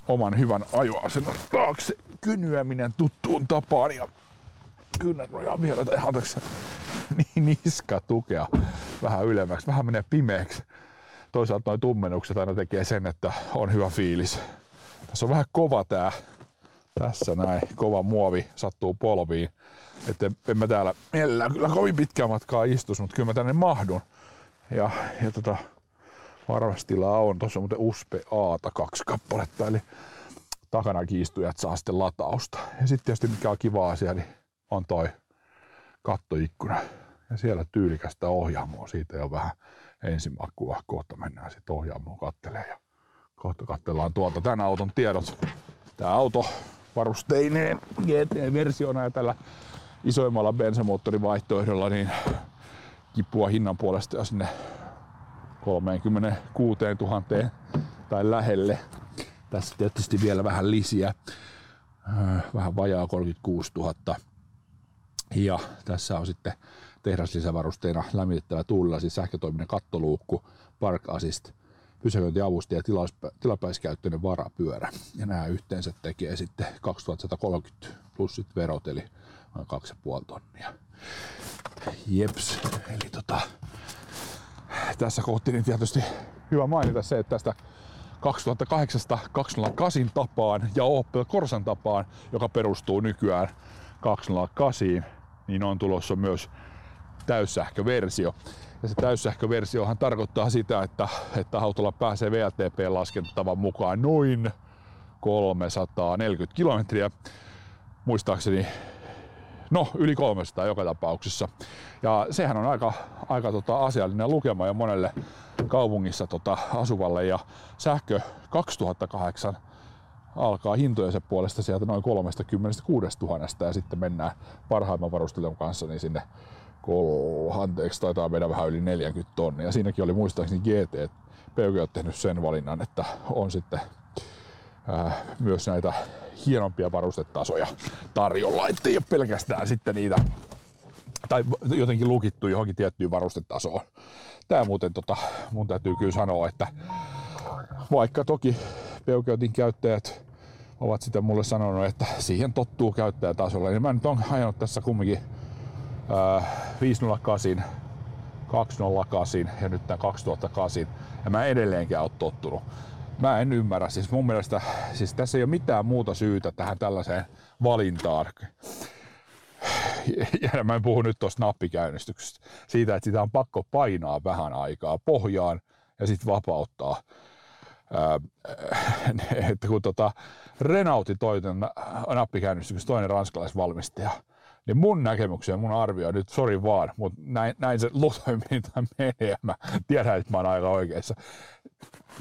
oman hyvän ajoasennon taakse kynyäminen tuttuun tapaan ja kynnärroja vielä, tai niin niska tukea vähän ylemmäksi, vähän menee pimeäksi toisaalta noin tummennukset aina tekee sen, että on hyvä fiilis. Tässä on vähän kova tää. Tässä näin, kova muovi sattuu polviin. Että en mä täällä mielellään kyllä kovin pitkää matkaa istus, mutta kyllä mä tänne mahdun. Ja, ja tota, varastilaa on. Tuossa on muuten USPE Aata kaksi kappaletta, eli takana kiistujat saa sitten latausta. Ja sitten tietysti mikä on kiva asia, niin on toi kattoikkuna. Ja siellä tyylikästä ohjaamoa, siitä jo vähän ensimakua. Kohta mennään sitten ohjaamoon kattelee ja kohta katsellaan tuolta tämän auton tiedot. Tämä auto varusteineen GT-versiona ja tällä isoimmalla bensamoottorivaihtoehdolla niin kipua hinnan puolesta jo sinne 36 000 tai lähelle. Tässä tietysti vielä vähän lisiä, vähän vajaa 36 000. Ja tässä on sitten tehdaslisävarusteena lämmitettävä tuulilla, siis sähkötoiminen kattoluukku, park assist, pysäköintiavustaja ja tilapäiskäyttöinen varapyörä. Ja nämä yhteensä tekee sitten 2130 plus sitten verot, eli noin 2,5 tonnia. Jeps, eli tota, tässä kohti niin tietysti hyvä mainita se, että tästä 2008-208 tapaan ja Opel Corsan tapaan, joka perustuu nykyään 208, niin on tulossa myös täyssähköversio. Ja se täyssähköversiohan tarkoittaa sitä, että, että autolla pääsee VLTP-laskentatavan mukaan noin 340 kilometriä. Muistaakseni no yli 300 joka tapauksessa. Ja sehän on aika, aika tota, asiallinen lukema jo monelle kaupungissa tota, asuvalle. Ja sähkö 2008 alkaa hintojensa puolesta sieltä noin 36 000 ja sitten mennään parhaimman varustelun kanssa niin sinne kol, anteeksi, taitaa mennä vähän yli 40 tonnia. Ja siinäkin oli muistaakseni GT, Peugeot on tehnyt sen valinnan, että on sitten ää, myös näitä hienompia varustetasoja tarjolla, ettei ole pelkästään sitten niitä tai jotenkin lukittu johonkin tiettyyn varustetasoon. Tää muuten tota, mun täytyy kyllä sanoa, että vaikka toki Peugeotin käyttäjät ovat sitä mulle sanonut, että siihen tottuu käyttäjätasolla, niin mä nyt on ajanut tässä kumminkin 508, 208 ja nyt tämän 2008 ja mä edelleenkään ole tottunut. Mä en ymmärrä, siis mun mielestä siis tässä ei ole mitään muuta syytä tähän tällaiseen valintaan. Ja mä en puhu nyt tuosta nappikäynnistyksestä. Siitä, että sitä on pakko painaa vähän aikaa pohjaan ja sitten vapauttaa että kun tota Renaulti toi nappikäynnistyksessä toinen ranskalaisvalmistaja, niin mun näkemyksiä, mun arvio, nyt sori vaan, mutta näin, näin se lutoimmin menee, mä tiedän, että mä oon aika oikeassa.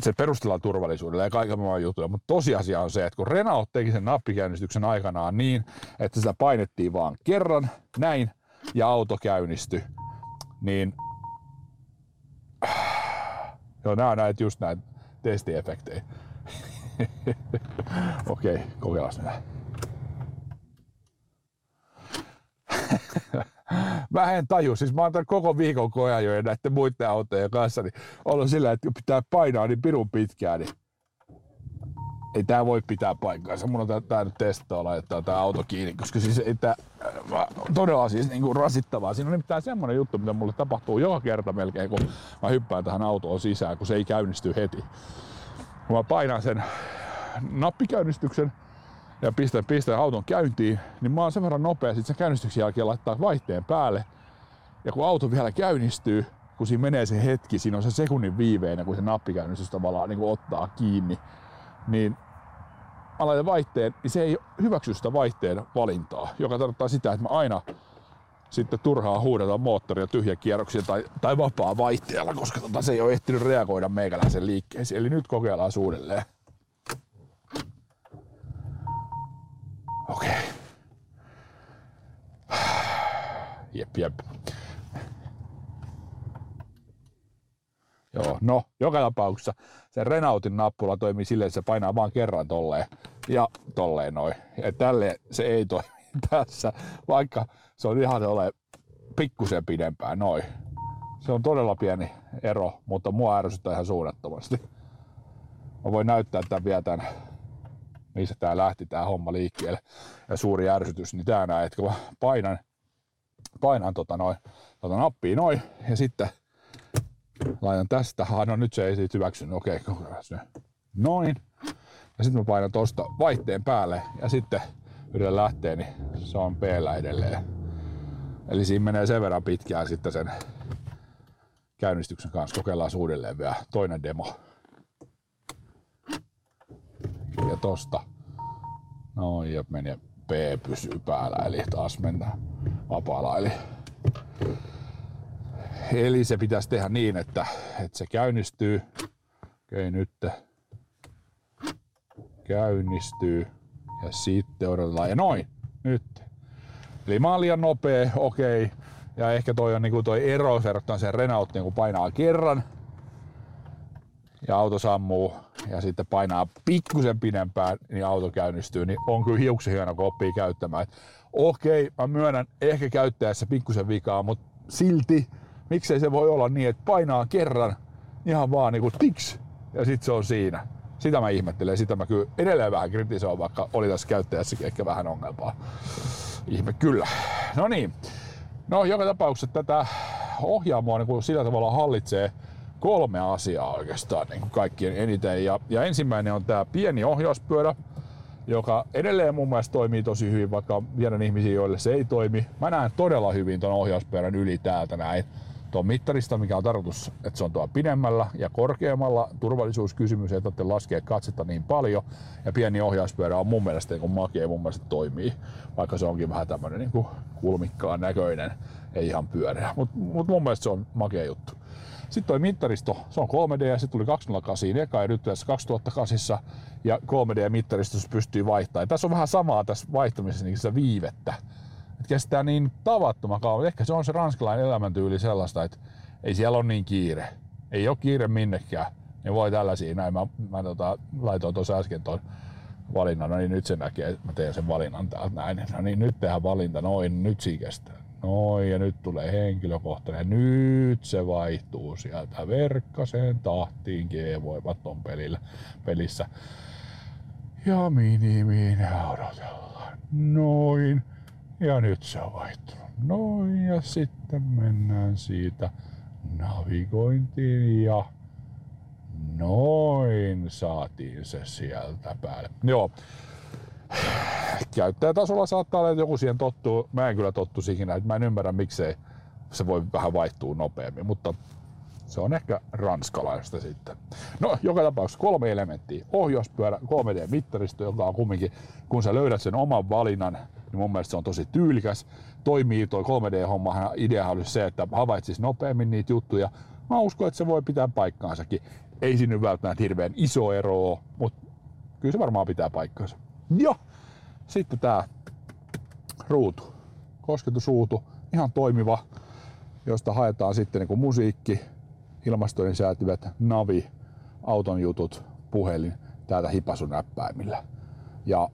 Se perustellaan turvallisuudella ja kaiken maailman jutuja, mutta tosiasia on se, että kun Renault teki sen nappikäynnistyksen aikanaan niin, että sitä painettiin vaan kerran, näin, ja auto käynnistyi, niin joo, nämä on näitä just näitä testiefektejä. Okei, okay, kokeillaan näin. mä en taju, siis mä oon koko viikon kojajojen näiden muiden autojen kanssa, niin ollut sillä, että pitää painaa niin pirun pitkään, niin ei tää voi pitää paikkaansa. Mun on tää nyt testaa laittaa tää auto kiinni, koska siis ei tää, todella siis niinku rasittavaa. Siinä on nimittäin semmonen juttu, mitä mulle tapahtuu joka kerta melkein, kun mä hyppään tähän autoon sisään, kun se ei käynnisty heti. Mä painan sen nappikäynnistyksen, ja pistän, pistän auton käyntiin, niin mä oon sen verran nopea sitten sen käynnistyksen jälkeen laittaa vaihteen päälle. Ja kun auto vielä käynnistyy, kun siinä menee se hetki, siinä on se sekunnin viiveinä, kun se nappikäynnistys tavallaan niin ottaa kiinni, niin mä laitan vaihteen, niin se ei hyväksy sitä vaihteen valintaa, joka tarkoittaa sitä, että mä aina sitten turhaa huudeta moottoria tyhjäkierroksia tai, tai vapaa vaihteella, koska tota, se ei ole ehtinyt reagoida meikäläisen liikkeeseen. Eli nyt kokeillaan uudelleen. Okei. Okay. Jep, jep. Joo, no, joka tapauksessa se Renaultin nappula toimii silleen, että se painaa vaan kerran tolleen ja tolleen noin. Ja tälleen se ei toimi tässä, vaikka se on ihan ole pikkusen pidempään noin. Se on todella pieni ero, mutta mua ärsyttää ihan suunnattomasti. Mä voin näyttää tämän vielä tämän missä tää lähti tää homma liikkeelle ja suuri ärsytys, niin tää näet, kun painan, painan tota noin, tota nappia noin ja sitten laitan tästä, ha, no nyt se ei siitä hyväksynyt, okei, okay, noin. Ja sitten mä painan tosta vaihteen päälle ja sitten yritän lähteä, niin se on p edelleen. Eli siinä menee sen verran pitkään sitten sen käynnistyksen kanssa. Kokeillaan uudelleen vielä toinen demo ja tosta. No ja meni P pysyy päällä, eli taas mennään vapaalla. Eli, eli se pitäisi tehdä niin, että, että se käynnistyy. Okei, nyt käynnistyy ja sitten odotetaan. Ja noin, nyt. Eli mä oon liian nopea, okei. Ja ehkä toi on niinku toi ero verrattuna sen Renaultiin, kun painaa kerran ja auto sammuu ja sitten painaa pikkusen pidempään, niin auto käynnistyy, niin on kyllä hiuksen hieno, kun oppii käyttämään. Et okei, mä myönnän ehkä käyttäessä pikkusen vikaa, mutta silti, miksei se voi olla niin, että painaa kerran ihan vaan niinku tiks, ja sitten se on siinä. Sitä mä ihmettelen, sitä mä kyllä edelleen vähän kritisoin, vaikka oli tässä käyttäjässäkin ehkä vähän ongelmaa. Ihme kyllä. No niin. No joka tapauksessa tätä ohjaamoa niin sillä tavalla hallitsee kolme asiaa oikeastaan niin kuin kaikkien eniten. Ja, ja ensimmäinen on tämä pieni ohjauspyörä, joka edelleen mun mielestä toimii tosi hyvin, vaikka tiedän ihmisiä, joille se ei toimi. Mä näen todella hyvin tuon ohjauspyörän yli täältä näin tuon mittarista, mikä on tarkoitus, että se on tuo pidemmällä ja korkeammalla. Turvallisuuskysymys, että te laskea katsetta niin paljon. Ja pieni ohjauspyörä on mun mielestä niin makea, mun mielestä toimii, vaikka se onkin vähän tämmöinen niin kulmikkaan näköinen, ei ihan pyöreä. Mutta mut mun mielestä se on makea juttu. Sitten toi mittaristo, se on 3D ja sitten tuli 208 eka ja nyt tässä 2008 ja 3D-mittaristossa pystyy vaihtamaan. Ja tässä on vähän samaa tässä vaihtamisessa niin se viivettä. Et kestää niin tavattoman kauan. Ehkä se on se ranskalainen elämäntyyli sellaista, että ei siellä ole niin kiire. Ei ole kiire minnekään. Ne voi tällaisia näin. Mä, mä tota, laitoin tuossa äsken tuon valinnan, no niin nyt se näkee, mä teen sen valinnan täältä näin. No niin nyt tehdään valinta, noin, nyt siinä kestää. Noin, ja nyt tulee henkilökohtainen. Nyt se vaihtuu sieltä verkkaseen tahtiin G-voimat on pelillä, pelissä. Ja minimiin odotellaan. Noin. Ja nyt se on vaihtunut. Noin, ja sitten mennään siitä navigointiin ja noin saatiin se sieltä päälle. Joo, käyttäjätasolla saattaa olla, että joku siihen tottuu. Mä en kyllä tottu siihen, että mä en ymmärrä miksei se voi vähän vaihtua nopeammin, mutta Se on ehkä ranskalaista sitten. No, joka tapauksessa kolme elementtiä. Ohjauspyörä, 3D-mittaristo, joka on kumminkin, kun sä löydät sen oman valinnan, niin mun mielestä se on tosi tyylikäs. Toimii toi 3D-homma, idea olisi se, että havaitsisi nopeammin niitä juttuja. Mä uskon, että se voi pitää paikkaansakin. Ei siinä välttämättä hirveän iso ero mutta kyllä se varmaan pitää paikkaansa. Ja sitten tää ruutu, kosketusruutu, ihan toimiva, josta haetaan sitten niin musiikki, ilmastojen säätyvät, navi, auton jutut, puhelin täältä hipasunäppäimillä. Ja,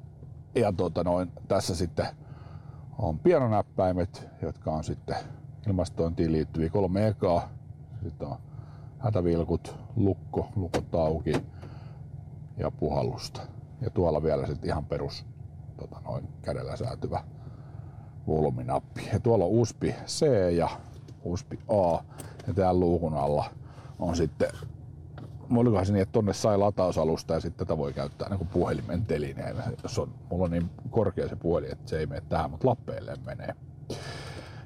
ja tuota noin, tässä sitten on pienonäppäimet, jotka on sitten ilmastointiin liittyviä kolme ekaa. Sitten on hätävilkut, lukko, lukot auki ja puhallusta. Ja tuolla vielä sitten ihan perus tota noin, kädellä säätyvä volyyminappi. Ja tuolla on USB C ja USB A. Ja täällä luukun alla on sitten olikohan se niin, että tonne sai latausalusta ja sitten tätä voi käyttää niin puhelimen telineenä. Jos on, mulla on niin korkea se puhelin, että se ei mene tähän, mutta lappeille menee.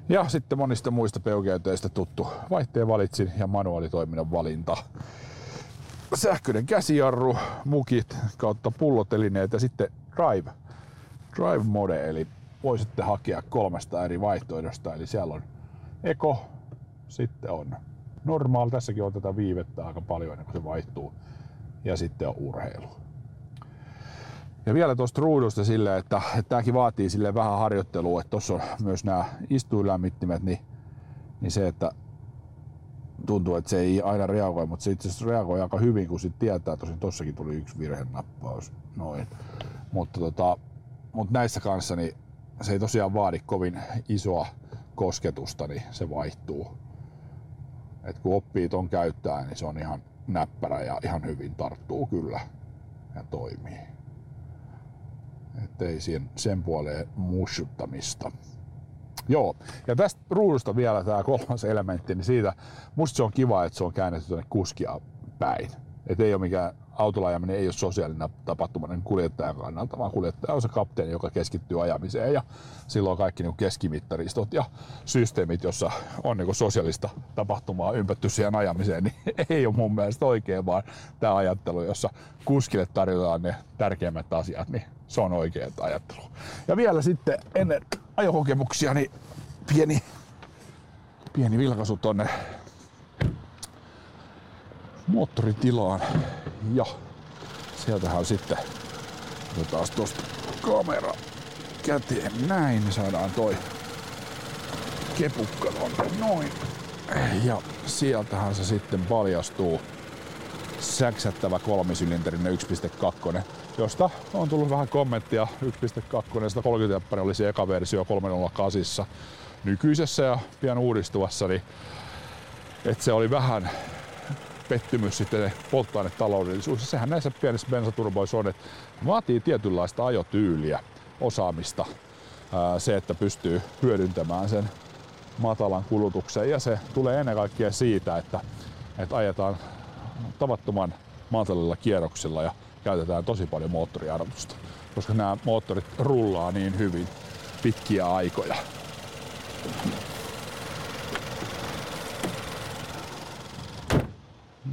Ja sitten monista muista peugeoteista tuttu vaihteen valitsin ja manuaalitoiminnan valinta. Sähköinen käsijarru, mukit kautta pullotelineet ja sitten drive, drive mode, eli voisitte hakea kolmesta eri vaihtoehdosta. Eli siellä on Eko, sitten on normaali, tässäkin on tätä viivettä aika paljon ennen kuin se vaihtuu, ja sitten on urheilu. Ja vielä tuosta ruudusta sille, että, että tämäkin vaatii sille vähän harjoittelua, että tuossa on myös nämä istuinlämmittimet, niin, niin se, että tuntuu, että se ei aina reagoi, mutta se itse asiassa reagoi aika hyvin, kun sitten tietää, tosin tossakin tuli yksi virhenappaus, noin. Mutta, tota, mutta näissä kanssa niin se ei tosiaan vaadi kovin isoa kosketusta, niin se vaihtuu. Et kun oppii ton käyttää, niin se on ihan näppärä ja ihan hyvin tarttuu kyllä ja toimii. Että ei sen, puoleen mushuttamista. Joo, ja tästä ruudusta vielä tämä kolmas elementti, niin siitä musta se on kiva, että se on käännetty tuonne kuskia päin. Että ei ole mikään autolla ajaminen ei ole sosiaalinen tapahtuma niin kuljettajan kannalta, vaan kuljettaja on se kapteeni, joka keskittyy ajamiseen ja silloin kaikki niin keskimittaristot ja systeemit, jossa on niin sosiaalista tapahtumaa ympätty siihen ajamiseen, niin ei ole mun mielestä oikein, vaan tämä ajattelu, jossa kuskille tarjotaan ne tärkeimmät asiat, niin se on oikein ajattelu. Ja vielä sitten ennen ajokokemuksia, niin pieni, pieni vilkaisu tonne moottoritilaan. Ja sieltähän sitten. Otetaan tuosta kamera käteen. Näin, niin saadaan toi kepukka tonne noin. Ja sieltähän se sitten paljastuu. Säksättävä kolmisylinterinen 1.2, josta on tullut vähän kommenttia. 1.2, 130 jappari oli se eka versio 308 nykyisessä ja pian uudistuvassa, niin että se oli vähän pettymys sitten polttoainetaloudellisuus. Sehän näissä pienissä bensaturboissa on, että vaatii tietynlaista ajotyyliä, osaamista, se, että pystyy hyödyntämään sen matalan kulutuksen ja se tulee ennen kaikkea siitä, että, että ajetaan tavattoman matalilla kierroksilla ja käytetään tosi paljon moottoriarvotusta, koska nämä moottorit rullaa niin hyvin pitkiä aikoja.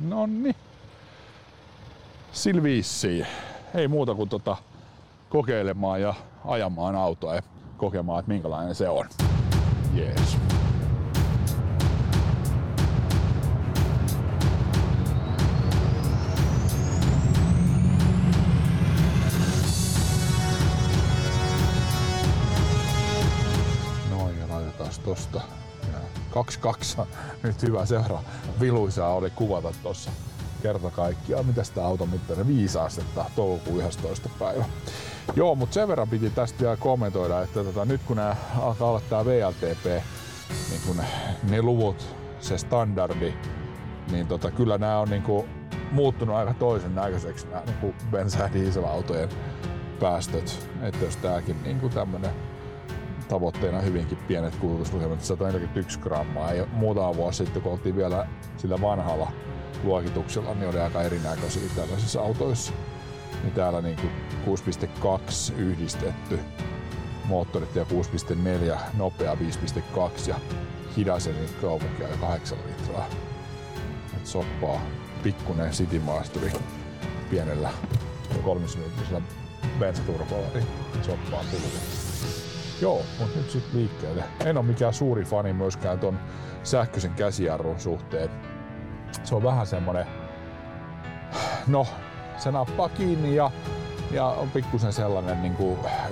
Nonni. Silviissii. Ei muuta kuin tota, kokeilemaan ja ajamaan autoa ja kokemaan, että minkälainen se on. Jees. Noin ja laitetaan tosta 22 nyt hyvä seura. Viluisaa oli kuvata tuossa kerta kaikkiaan. Mitä sitä automittari 5 astetta toukokuun 11. päivä. Joo, mutta sen verran piti tästä vielä kommentoida, että tota, nyt kun nämä alkaa olla tämä VLTP, niin kun ne luvut, se standardi, niin tota, kyllä nämä on niinku muuttunut aika toisen näköiseksi nämä niinku bensa- ja dieselautojen päästöt. Että jos tämäkin niinku tämmönen tavoitteena hyvinkin pienet kulutuslukemat, 141 grammaa. Ja muutama vuosi sitten, kun oltiin vielä sillä vanhalla luokituksella, niin oli aika erinäköisiä tällaisissa autoissa. Niin täällä niin 6.2 yhdistetty moottorit ja 6.4 nopea 5.2 ja hidas eli kaupunkia ja 8 litraa. soppaa, pikkunen Citymaasteri pienellä kolmisminuuttisella bensaturbolla, niin soppaa tuli. Joo, mutta nyt sitten liikkeelle. En ole mikään suuri fani myöskään ton sähköisen käsijarrun suhteen. Se on vähän semmonen, no se nappaa kiinni ja, ja on pikkusen sellainen, niin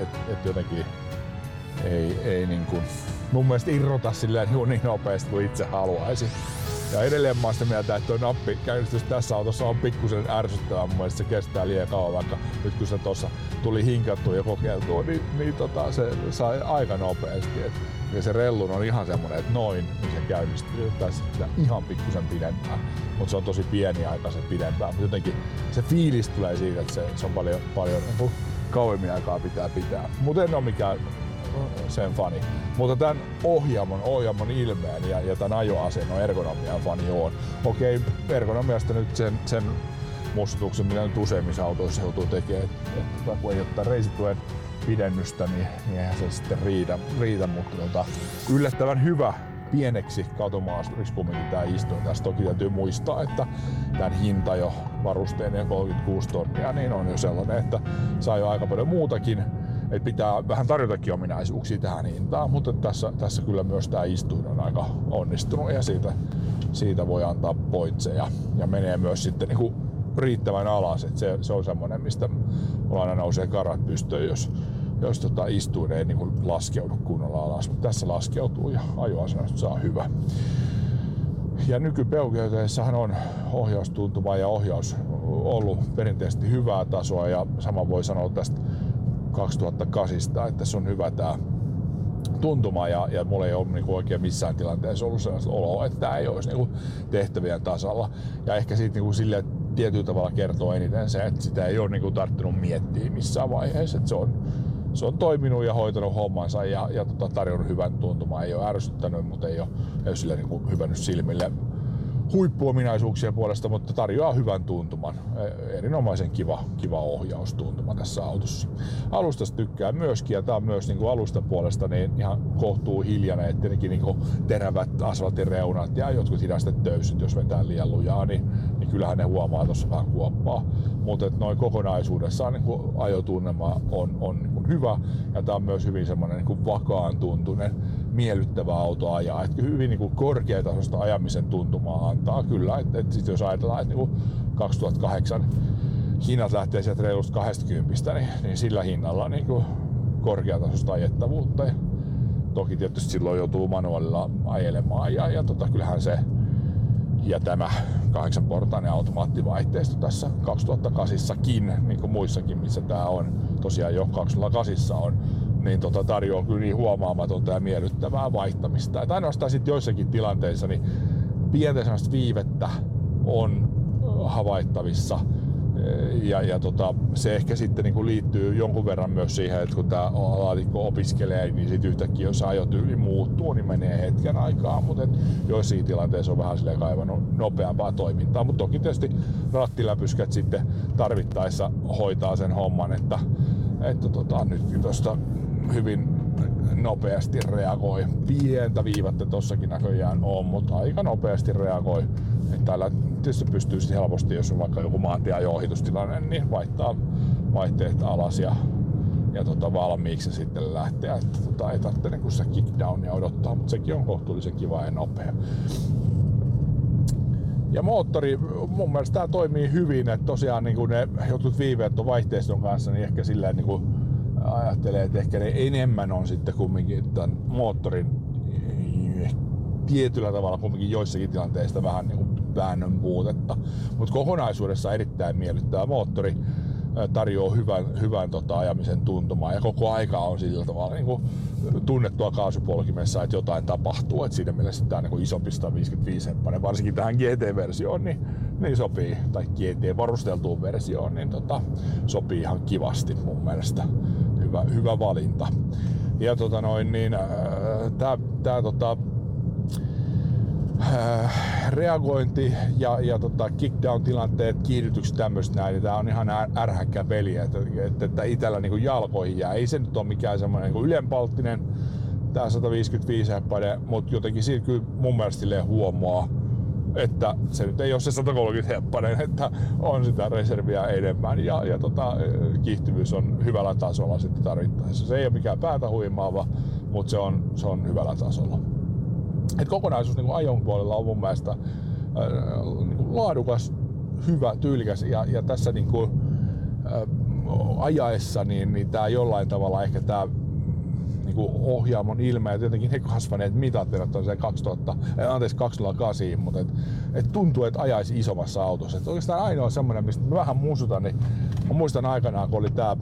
että et jotenkin ei, ei niin kuin, mun mielestä irrota silleen niin, nopeasti kuin itse haluaisi. Ja edelleen mä sitä mieltä, että tuo nappi käynnistys tässä autossa on pikkusen ärsyttävä. Mun mielestä se kestää liian kauan, vaikka nyt kun se tuossa tuli hinkattua ja kokeiltua, niin, niin tota, se sai aika nopeasti. Et, ja se rellun on ihan semmonen, että noin, niin se käynnistyy. Sitten ihan pikkusen pidempään. Mutta se on tosi pieni aika se pidempään. Mutta jotenkin se fiilis tulee siitä, että se, se on paljon, paljon niin kauemmin aikaa pitää pitää. Mutta en ole mikään sen fani. Mutta tämän ohjaamon, ohjaamon ilmeen ja, ja tämän ajoasennon ergonomian fani on. Okei, ergonomiasta nyt sen, sen muistutuksen, mitä nyt useimmissa autoissa joutuu tekemään, että, että kun ei ottaa reisituen pidennystä, niin, niin eihän se sitten riitä, riitä mutta tota, yllättävän hyvä pieneksi katomaasturiksi kumminkin tämä istuin. Tässä toki täytyy muistaa, että tämän hinta jo varusteinen 36 tonnia niin on jo sellainen, että saa jo aika paljon muutakin että pitää vähän tarjotakin ominaisuuksia tähän hintaan, mutta tässä, tässä kyllä myös tämä istuin on aika onnistunut ja siitä, siitä voi antaa pointseja ja menee myös sitten niin kuin riittävän alas, että se, se on semmoinen, mistä mulla aina nousee karat pystöön, jos, jos tota istuin ei niin kuin laskeudu kunnolla alas, mutta tässä laskeutuu ja ajoasennosta saa hyvä. Ja nykypeukeuteissahan on ohjaustuntuma ja ohjaus ollut perinteisesti hyvää tasoa ja sama voi sanoa tästä 2008, että se on hyvä tämä tuntuma ja, ja mulla ei ole niinku oikein missään tilanteessa ollut sellaista oloa, että tämä ei olisi niinku tehtävien tasalla. Ja ehkä siitä niinku sille tietyllä tavalla kertoo eniten se, että sitä ei ole niinku tarttunut miettiä missään vaiheessa. Että se on, se on toiminut ja hoitanut hommansa ja, ja tota, tarjonnut hyvän tuntumaa. Ei ole ärsyttänyt, mutta ei ole, ei ole sille niinku hyvännyt silmille huippuominaisuuksien puolesta, mutta tarjoaa hyvän tuntuman. E, erinomaisen kiva, kiva ohjaustuntuma tässä autossa. Alustasta tykkää myöskin ja tämä on myös niin kuin alustan puolesta niin ihan kohtuu hiljainen, että tietenkin niin terävät asfaltin reunat ja jotkut hidastet töysyt, jos vetää liian lujaa, niin, niin kyllähän ne huomaa tuossa vähän kuoppaa. Mutta noin kokonaisuudessaan niin kuin ajotunnelma on, on niin kuin hyvä ja tämä on myös hyvin semmoinen niin kuin vakaan tuntunen miellyttävä auto ajaa. Et hyvin niin kuin korkeatasosta ajamisen tuntumaa antaa kyllä. Et, et sit jos ajatellaan, että niin 2008 hinnat lähtee sieltä reilusta 20, niin, niin sillä hinnalla niin kuin korkeatasosta ajettavuutta. Ja toki tietysti silloin joutuu manuaalilla ajelemaan ja, ja tota, kyllähän se ja tämä kahdeksanportainen automaattivaihteisto tässä 2008kin, niin kuin muissakin, missä tämä on tosiaan jo 2008 on niin tota, tarjoaa kyllä niin huomaamatonta ja miellyttävää vaihtamista. Et ainoastaan sitten joissakin tilanteissa niin pientä viivettä on havaittavissa. Ja, ja tota, se ehkä sitten niin liittyy jonkun verran myös siihen, että kun tämä laatikko opiskelee, niin sitten yhtäkkiä jos ajotyyli muuttuu, niin menee hetken aikaa, mutta joissakin tilanteissa on vähän silleen kaivannut nopeampaa toimintaa. Mutta toki tietysti rattiläpyskät sitten tarvittaessa hoitaa sen homman, että, että tota, nyt tuosta hyvin nopeasti reagoi. Pientä viivatta tossakin näköjään on, mutta aika nopeasti reagoi. Täällä tietysti pystyy helposti, jos on vaikka joku maantieajo-ohitustilanne, niin vaihtaa vaihteet alas ja, ja tota, valmiiksi sitten lähteä. Että, tota, ei tarvitse niin se kickdownia odottaa, mutta sekin on kohtuullisen kiva ja nopea. Ja moottori, mun mielestä tämä toimii hyvin, että tosiaan niin ne jotkut viiveet on vaihteiston kanssa, niin ehkä silleen niin kuin ajattelee, että ehkä ne enemmän on sitten kumminkin tämän moottorin eh, tietyllä tavalla kumminkin joissakin tilanteissa vähän niin kuin väännön puutetta. Mutta kokonaisuudessa erittäin miellyttävä moottori eh, tarjoaa hyvän, hyvän tota, ajamisen tuntumaa ja koko aika on sillä tavalla niin kuin tunnettua kaasupolkimessa, että jotain tapahtuu. Et siinä mielessä tämä niin isompi 155 heppainen, varsinkin tähän GT-versioon, niin, niin sopii, tai GT-varusteltuun versioon, niin tota, sopii ihan kivasti mun mielestä hyvä, hyvä valinta. Ja tota noin, niin, äh, tää tota, äh, reagointi ja, ja tota, kickdown-tilanteet, kiihdytykset tämmöistä näin, niin tää on ihan ärhäkkä peli, että, että, että itellä niin jalkoihin jää. Ei se nyt ole mikään semmoinen niin ylenpalttinen, tää 155 heppainen, mutta jotenkin siitä kyllä mun mielestä huomaa, että se nyt ei ole se 130 heppanen, että on sitä reserviä enemmän ja, ja tota, kiihtyvyys on hyvällä tasolla sitten tarvittaessa. Se ei ole mikään päätä huimaava, mutta se on, se on hyvällä tasolla. Et kokonaisuus niin ajon puolella on mun mielestä niin laadukas, hyvä, tyylikäs ja, ja tässä niin kuin, äh, ajaessa niin, niin tämä jollain tavalla ehkä tämä niin kuin ohjaamon ilme ja tietenkin ne kasvaneet mitat verrattuna se 2000, anteeksi 2008, mutta et, et tuntuu, että ajaisi isommassa autossa. Et oikeastaan ainoa semmoinen, mistä mä vähän muistutan, niin mä muistan aikanaan, kun oli tää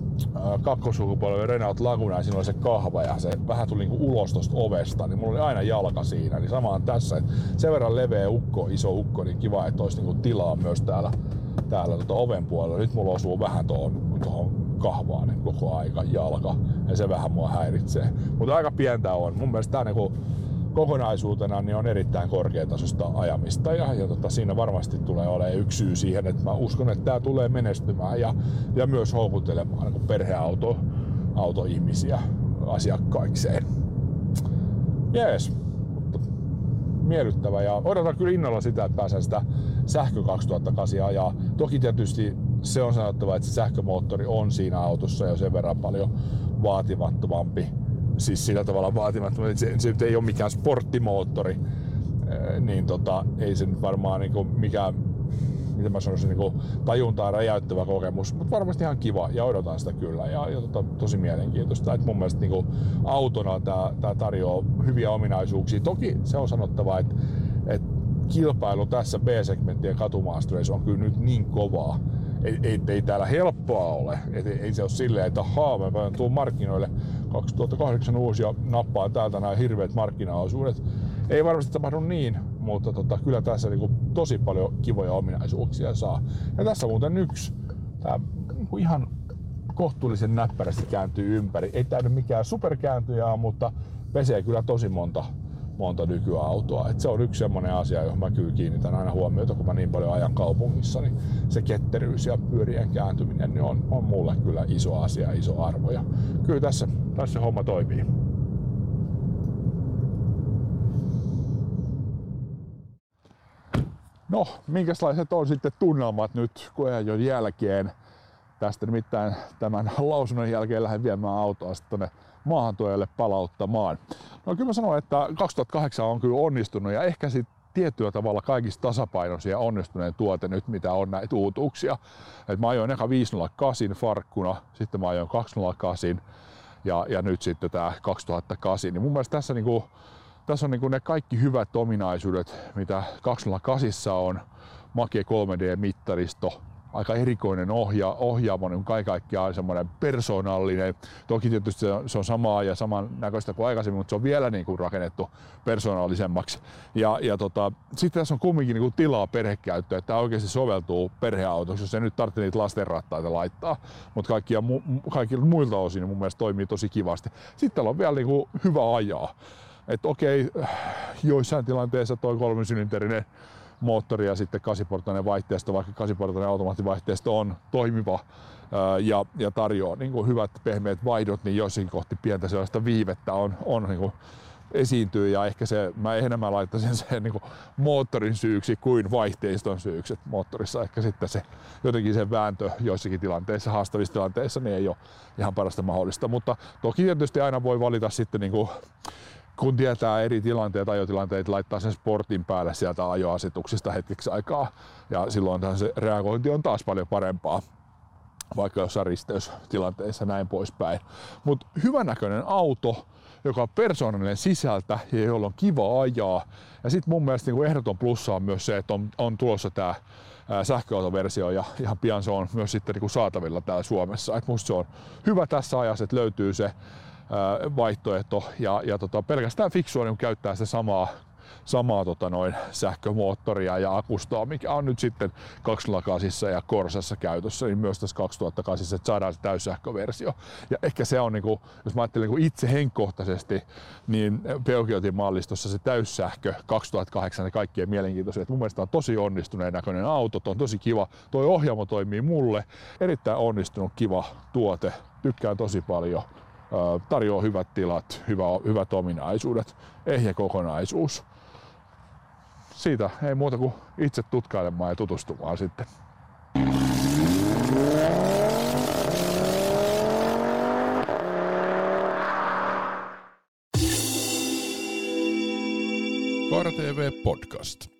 kakkosukupolven Renault Laguna ja siinä oli se kahva ja se vähän tuli niinku ulos tosta ovesta, niin mulla oli aina jalka siinä. Niin samaan tässä, että sen verran leveä ukko, iso ukko, niin kiva, että olisi niinku tilaa myös täällä, täällä tota oven puolella. Nyt mulla osuu vähän tuohon, tuohon kahvaan koko aika jalka ja se vähän mua häiritsee. Mutta aika pientä on. Mun mielestä tää niinku kokonaisuutena niin on erittäin korkeatasosta ajamista ja, ja tota, siinä varmasti tulee olemaan yksi syy siihen, että mä uskon, että tämä tulee menestymään ja, ja myös houkuttelemaan niin perheauto autoihmisiä asiakkaikseen. Jees, miellyttävä ja odotan kyllä innolla sitä, että pääsen sitä sähkö 2008 ajaa. Toki tietysti se on sanottava, että se sähkömoottori on siinä autossa jo sen verran paljon vaatimattomampi. Siis sillä tavalla vaatimattomampi, että se, se ei ole mikään sporttimoottori, niin tota, ei se nyt varmaan niinku mikään miten mä sanoisin, niin tajuntaa räjäyttävä kokemus, mutta varmasti ihan kiva ja odotan sitä kyllä ja, ja tota, tosi mielenkiintoista. Et mun mielestä niin autona tämä tarjoaa hyviä ominaisuuksia. Toki se on sanottava, että, että kilpailu tässä B-segmenttien katumaastureissa on kyllä nyt niin kovaa, ei, ei, ei täällä helppoa ole. Et ei, ei se ole silleen, että haa, mä tuun markkinoille 2008 uusi ja nappaan täältä nämä hirveät markkinaosuudet. Ei varmasti tapahdu niin, mutta tota, kyllä tässä niinku tosi paljon kivoja ominaisuuksia saa. Ja tässä muuten yksi, tää niinku ihan kohtuullisen näppärästi kääntyy ympäri. Ei tää nyt mikään superkääntyjä mutta pesee kyllä tosi monta monta nykyautoa. Et se on yksi semmoinen asia, johon mä kyllä kiinnitän aina huomiota, kun mä niin paljon ajan kaupungissa, niin se ketteryys ja pyörien kääntyminen niin on, on mulle kyllä iso asia, iso arvo. Ja kyllä tässä, tässä homma toimii. No, minkälaiset on sitten tunnelmat nyt koeajon jälkeen? Tästä nimittäin tämän lausunnon jälkeen lähden viemään autoa sitten maahantuojalle palauttamaan. No kyllä mä sanoin, että 2008 on kyllä onnistunut ja ehkä sitten tietyllä tavalla kaikista tasapainoisia onnistuneen tuote nyt, mitä on näitä uutuuksia. Et mä ajoin eka 508 farkkuna, sitten mä ajoin 208 ja, ja nyt sitten tämä 2008. Niin mun mielestä tässä, niinku, tässä on niinku ne kaikki hyvät ominaisuudet, mitä 208 on. Make 3D-mittaristo, aika erikoinen ohja, ohjaamo, niin kaiken kaikkiaan semmoinen persoonallinen. Toki tietysti se on, samaa ja saman näköistä kuin aikaisemmin, mutta se on vielä niin kuin rakennettu persoonallisemmaksi. Ja, ja tota, sitten tässä on kumminkin niin kuin tilaa perhekäyttöön, että tämä oikeasti soveltuu perheautoksi, jos se nyt tarvitsee niitä lastenrattaita laittaa. Mutta kaikkia, mu- kaikilla muilta osin mun mielestä toimii tosi kivasti. Sitten täällä on vielä niin kuin hyvä ajaa. Että okei, joissain tilanteissa toi kolmisylinterinen moottori ja sitten kasiportainen vaihteisto, vaikka kasiportainen automaattivaihteisto on toimiva ja, ja tarjoaa niin kuin hyvät pehmeät vaihdot, niin joissakin kohti pientä sellaista viivettä on, on niin kuin esiintyy ja ehkä se, mä enemmän laittaisin sen niin kuin moottorin syyksi kuin vaihteiston syyksi. Et moottorissa ehkä sitten se jotenkin se vääntö joissakin tilanteissa, haastavissa tilanteissa, niin ei ole ihan parasta mahdollista. Mutta toki tietysti aina voi valita sitten niin kuin kun tietää eri tilanteet, ajotilanteet, laittaa sen sportin päälle sieltä ajoasetuksista hetkeksi aikaa. Ja silloin se reagointi on taas paljon parempaa vaikka jossain risteystilanteissa näin poispäin. Mutta hyvänäköinen auto, joka on persoonallinen sisältä ja jolla on kiva ajaa. Ja sitten mun mielestä niin ehdoton plussa on myös se, että on, on tulossa tämä sähköautoversio ja ihan pian se on myös sitten niin saatavilla täällä Suomessa. Et musta se on hyvä tässä ajassa, että löytyy se vaihtoehto ja, ja tota, pelkästään fiksua niin käyttää se samaa samaa tota noin, sähkömoottoria ja akustoa, mikä on nyt sitten 208 ja Korsassa käytössä, niin myös tässä 2008, että saadaan se täyssähköversio. Ja ehkä se on, niin kuin, jos mä ajattelen niin itse henkkohtaisesti, niin Peugeotin mallistossa se täyssähkö 2008 ja kaikkien mielenkiintoisia. Mun mielestä on tosi onnistuneen näköinen auto, on tosi kiva. Tuo ohjaamo toimii mulle. Erittäin onnistunut, kiva tuote. Tykkään tosi paljon tarjoaa hyvät tilat, hyvä, hyvät ominaisuudet, ehjä kokonaisuus. siitä ei muuta kuin itse tutkailemaan ja tutustumaan sitten.
Kaara TV Podcast.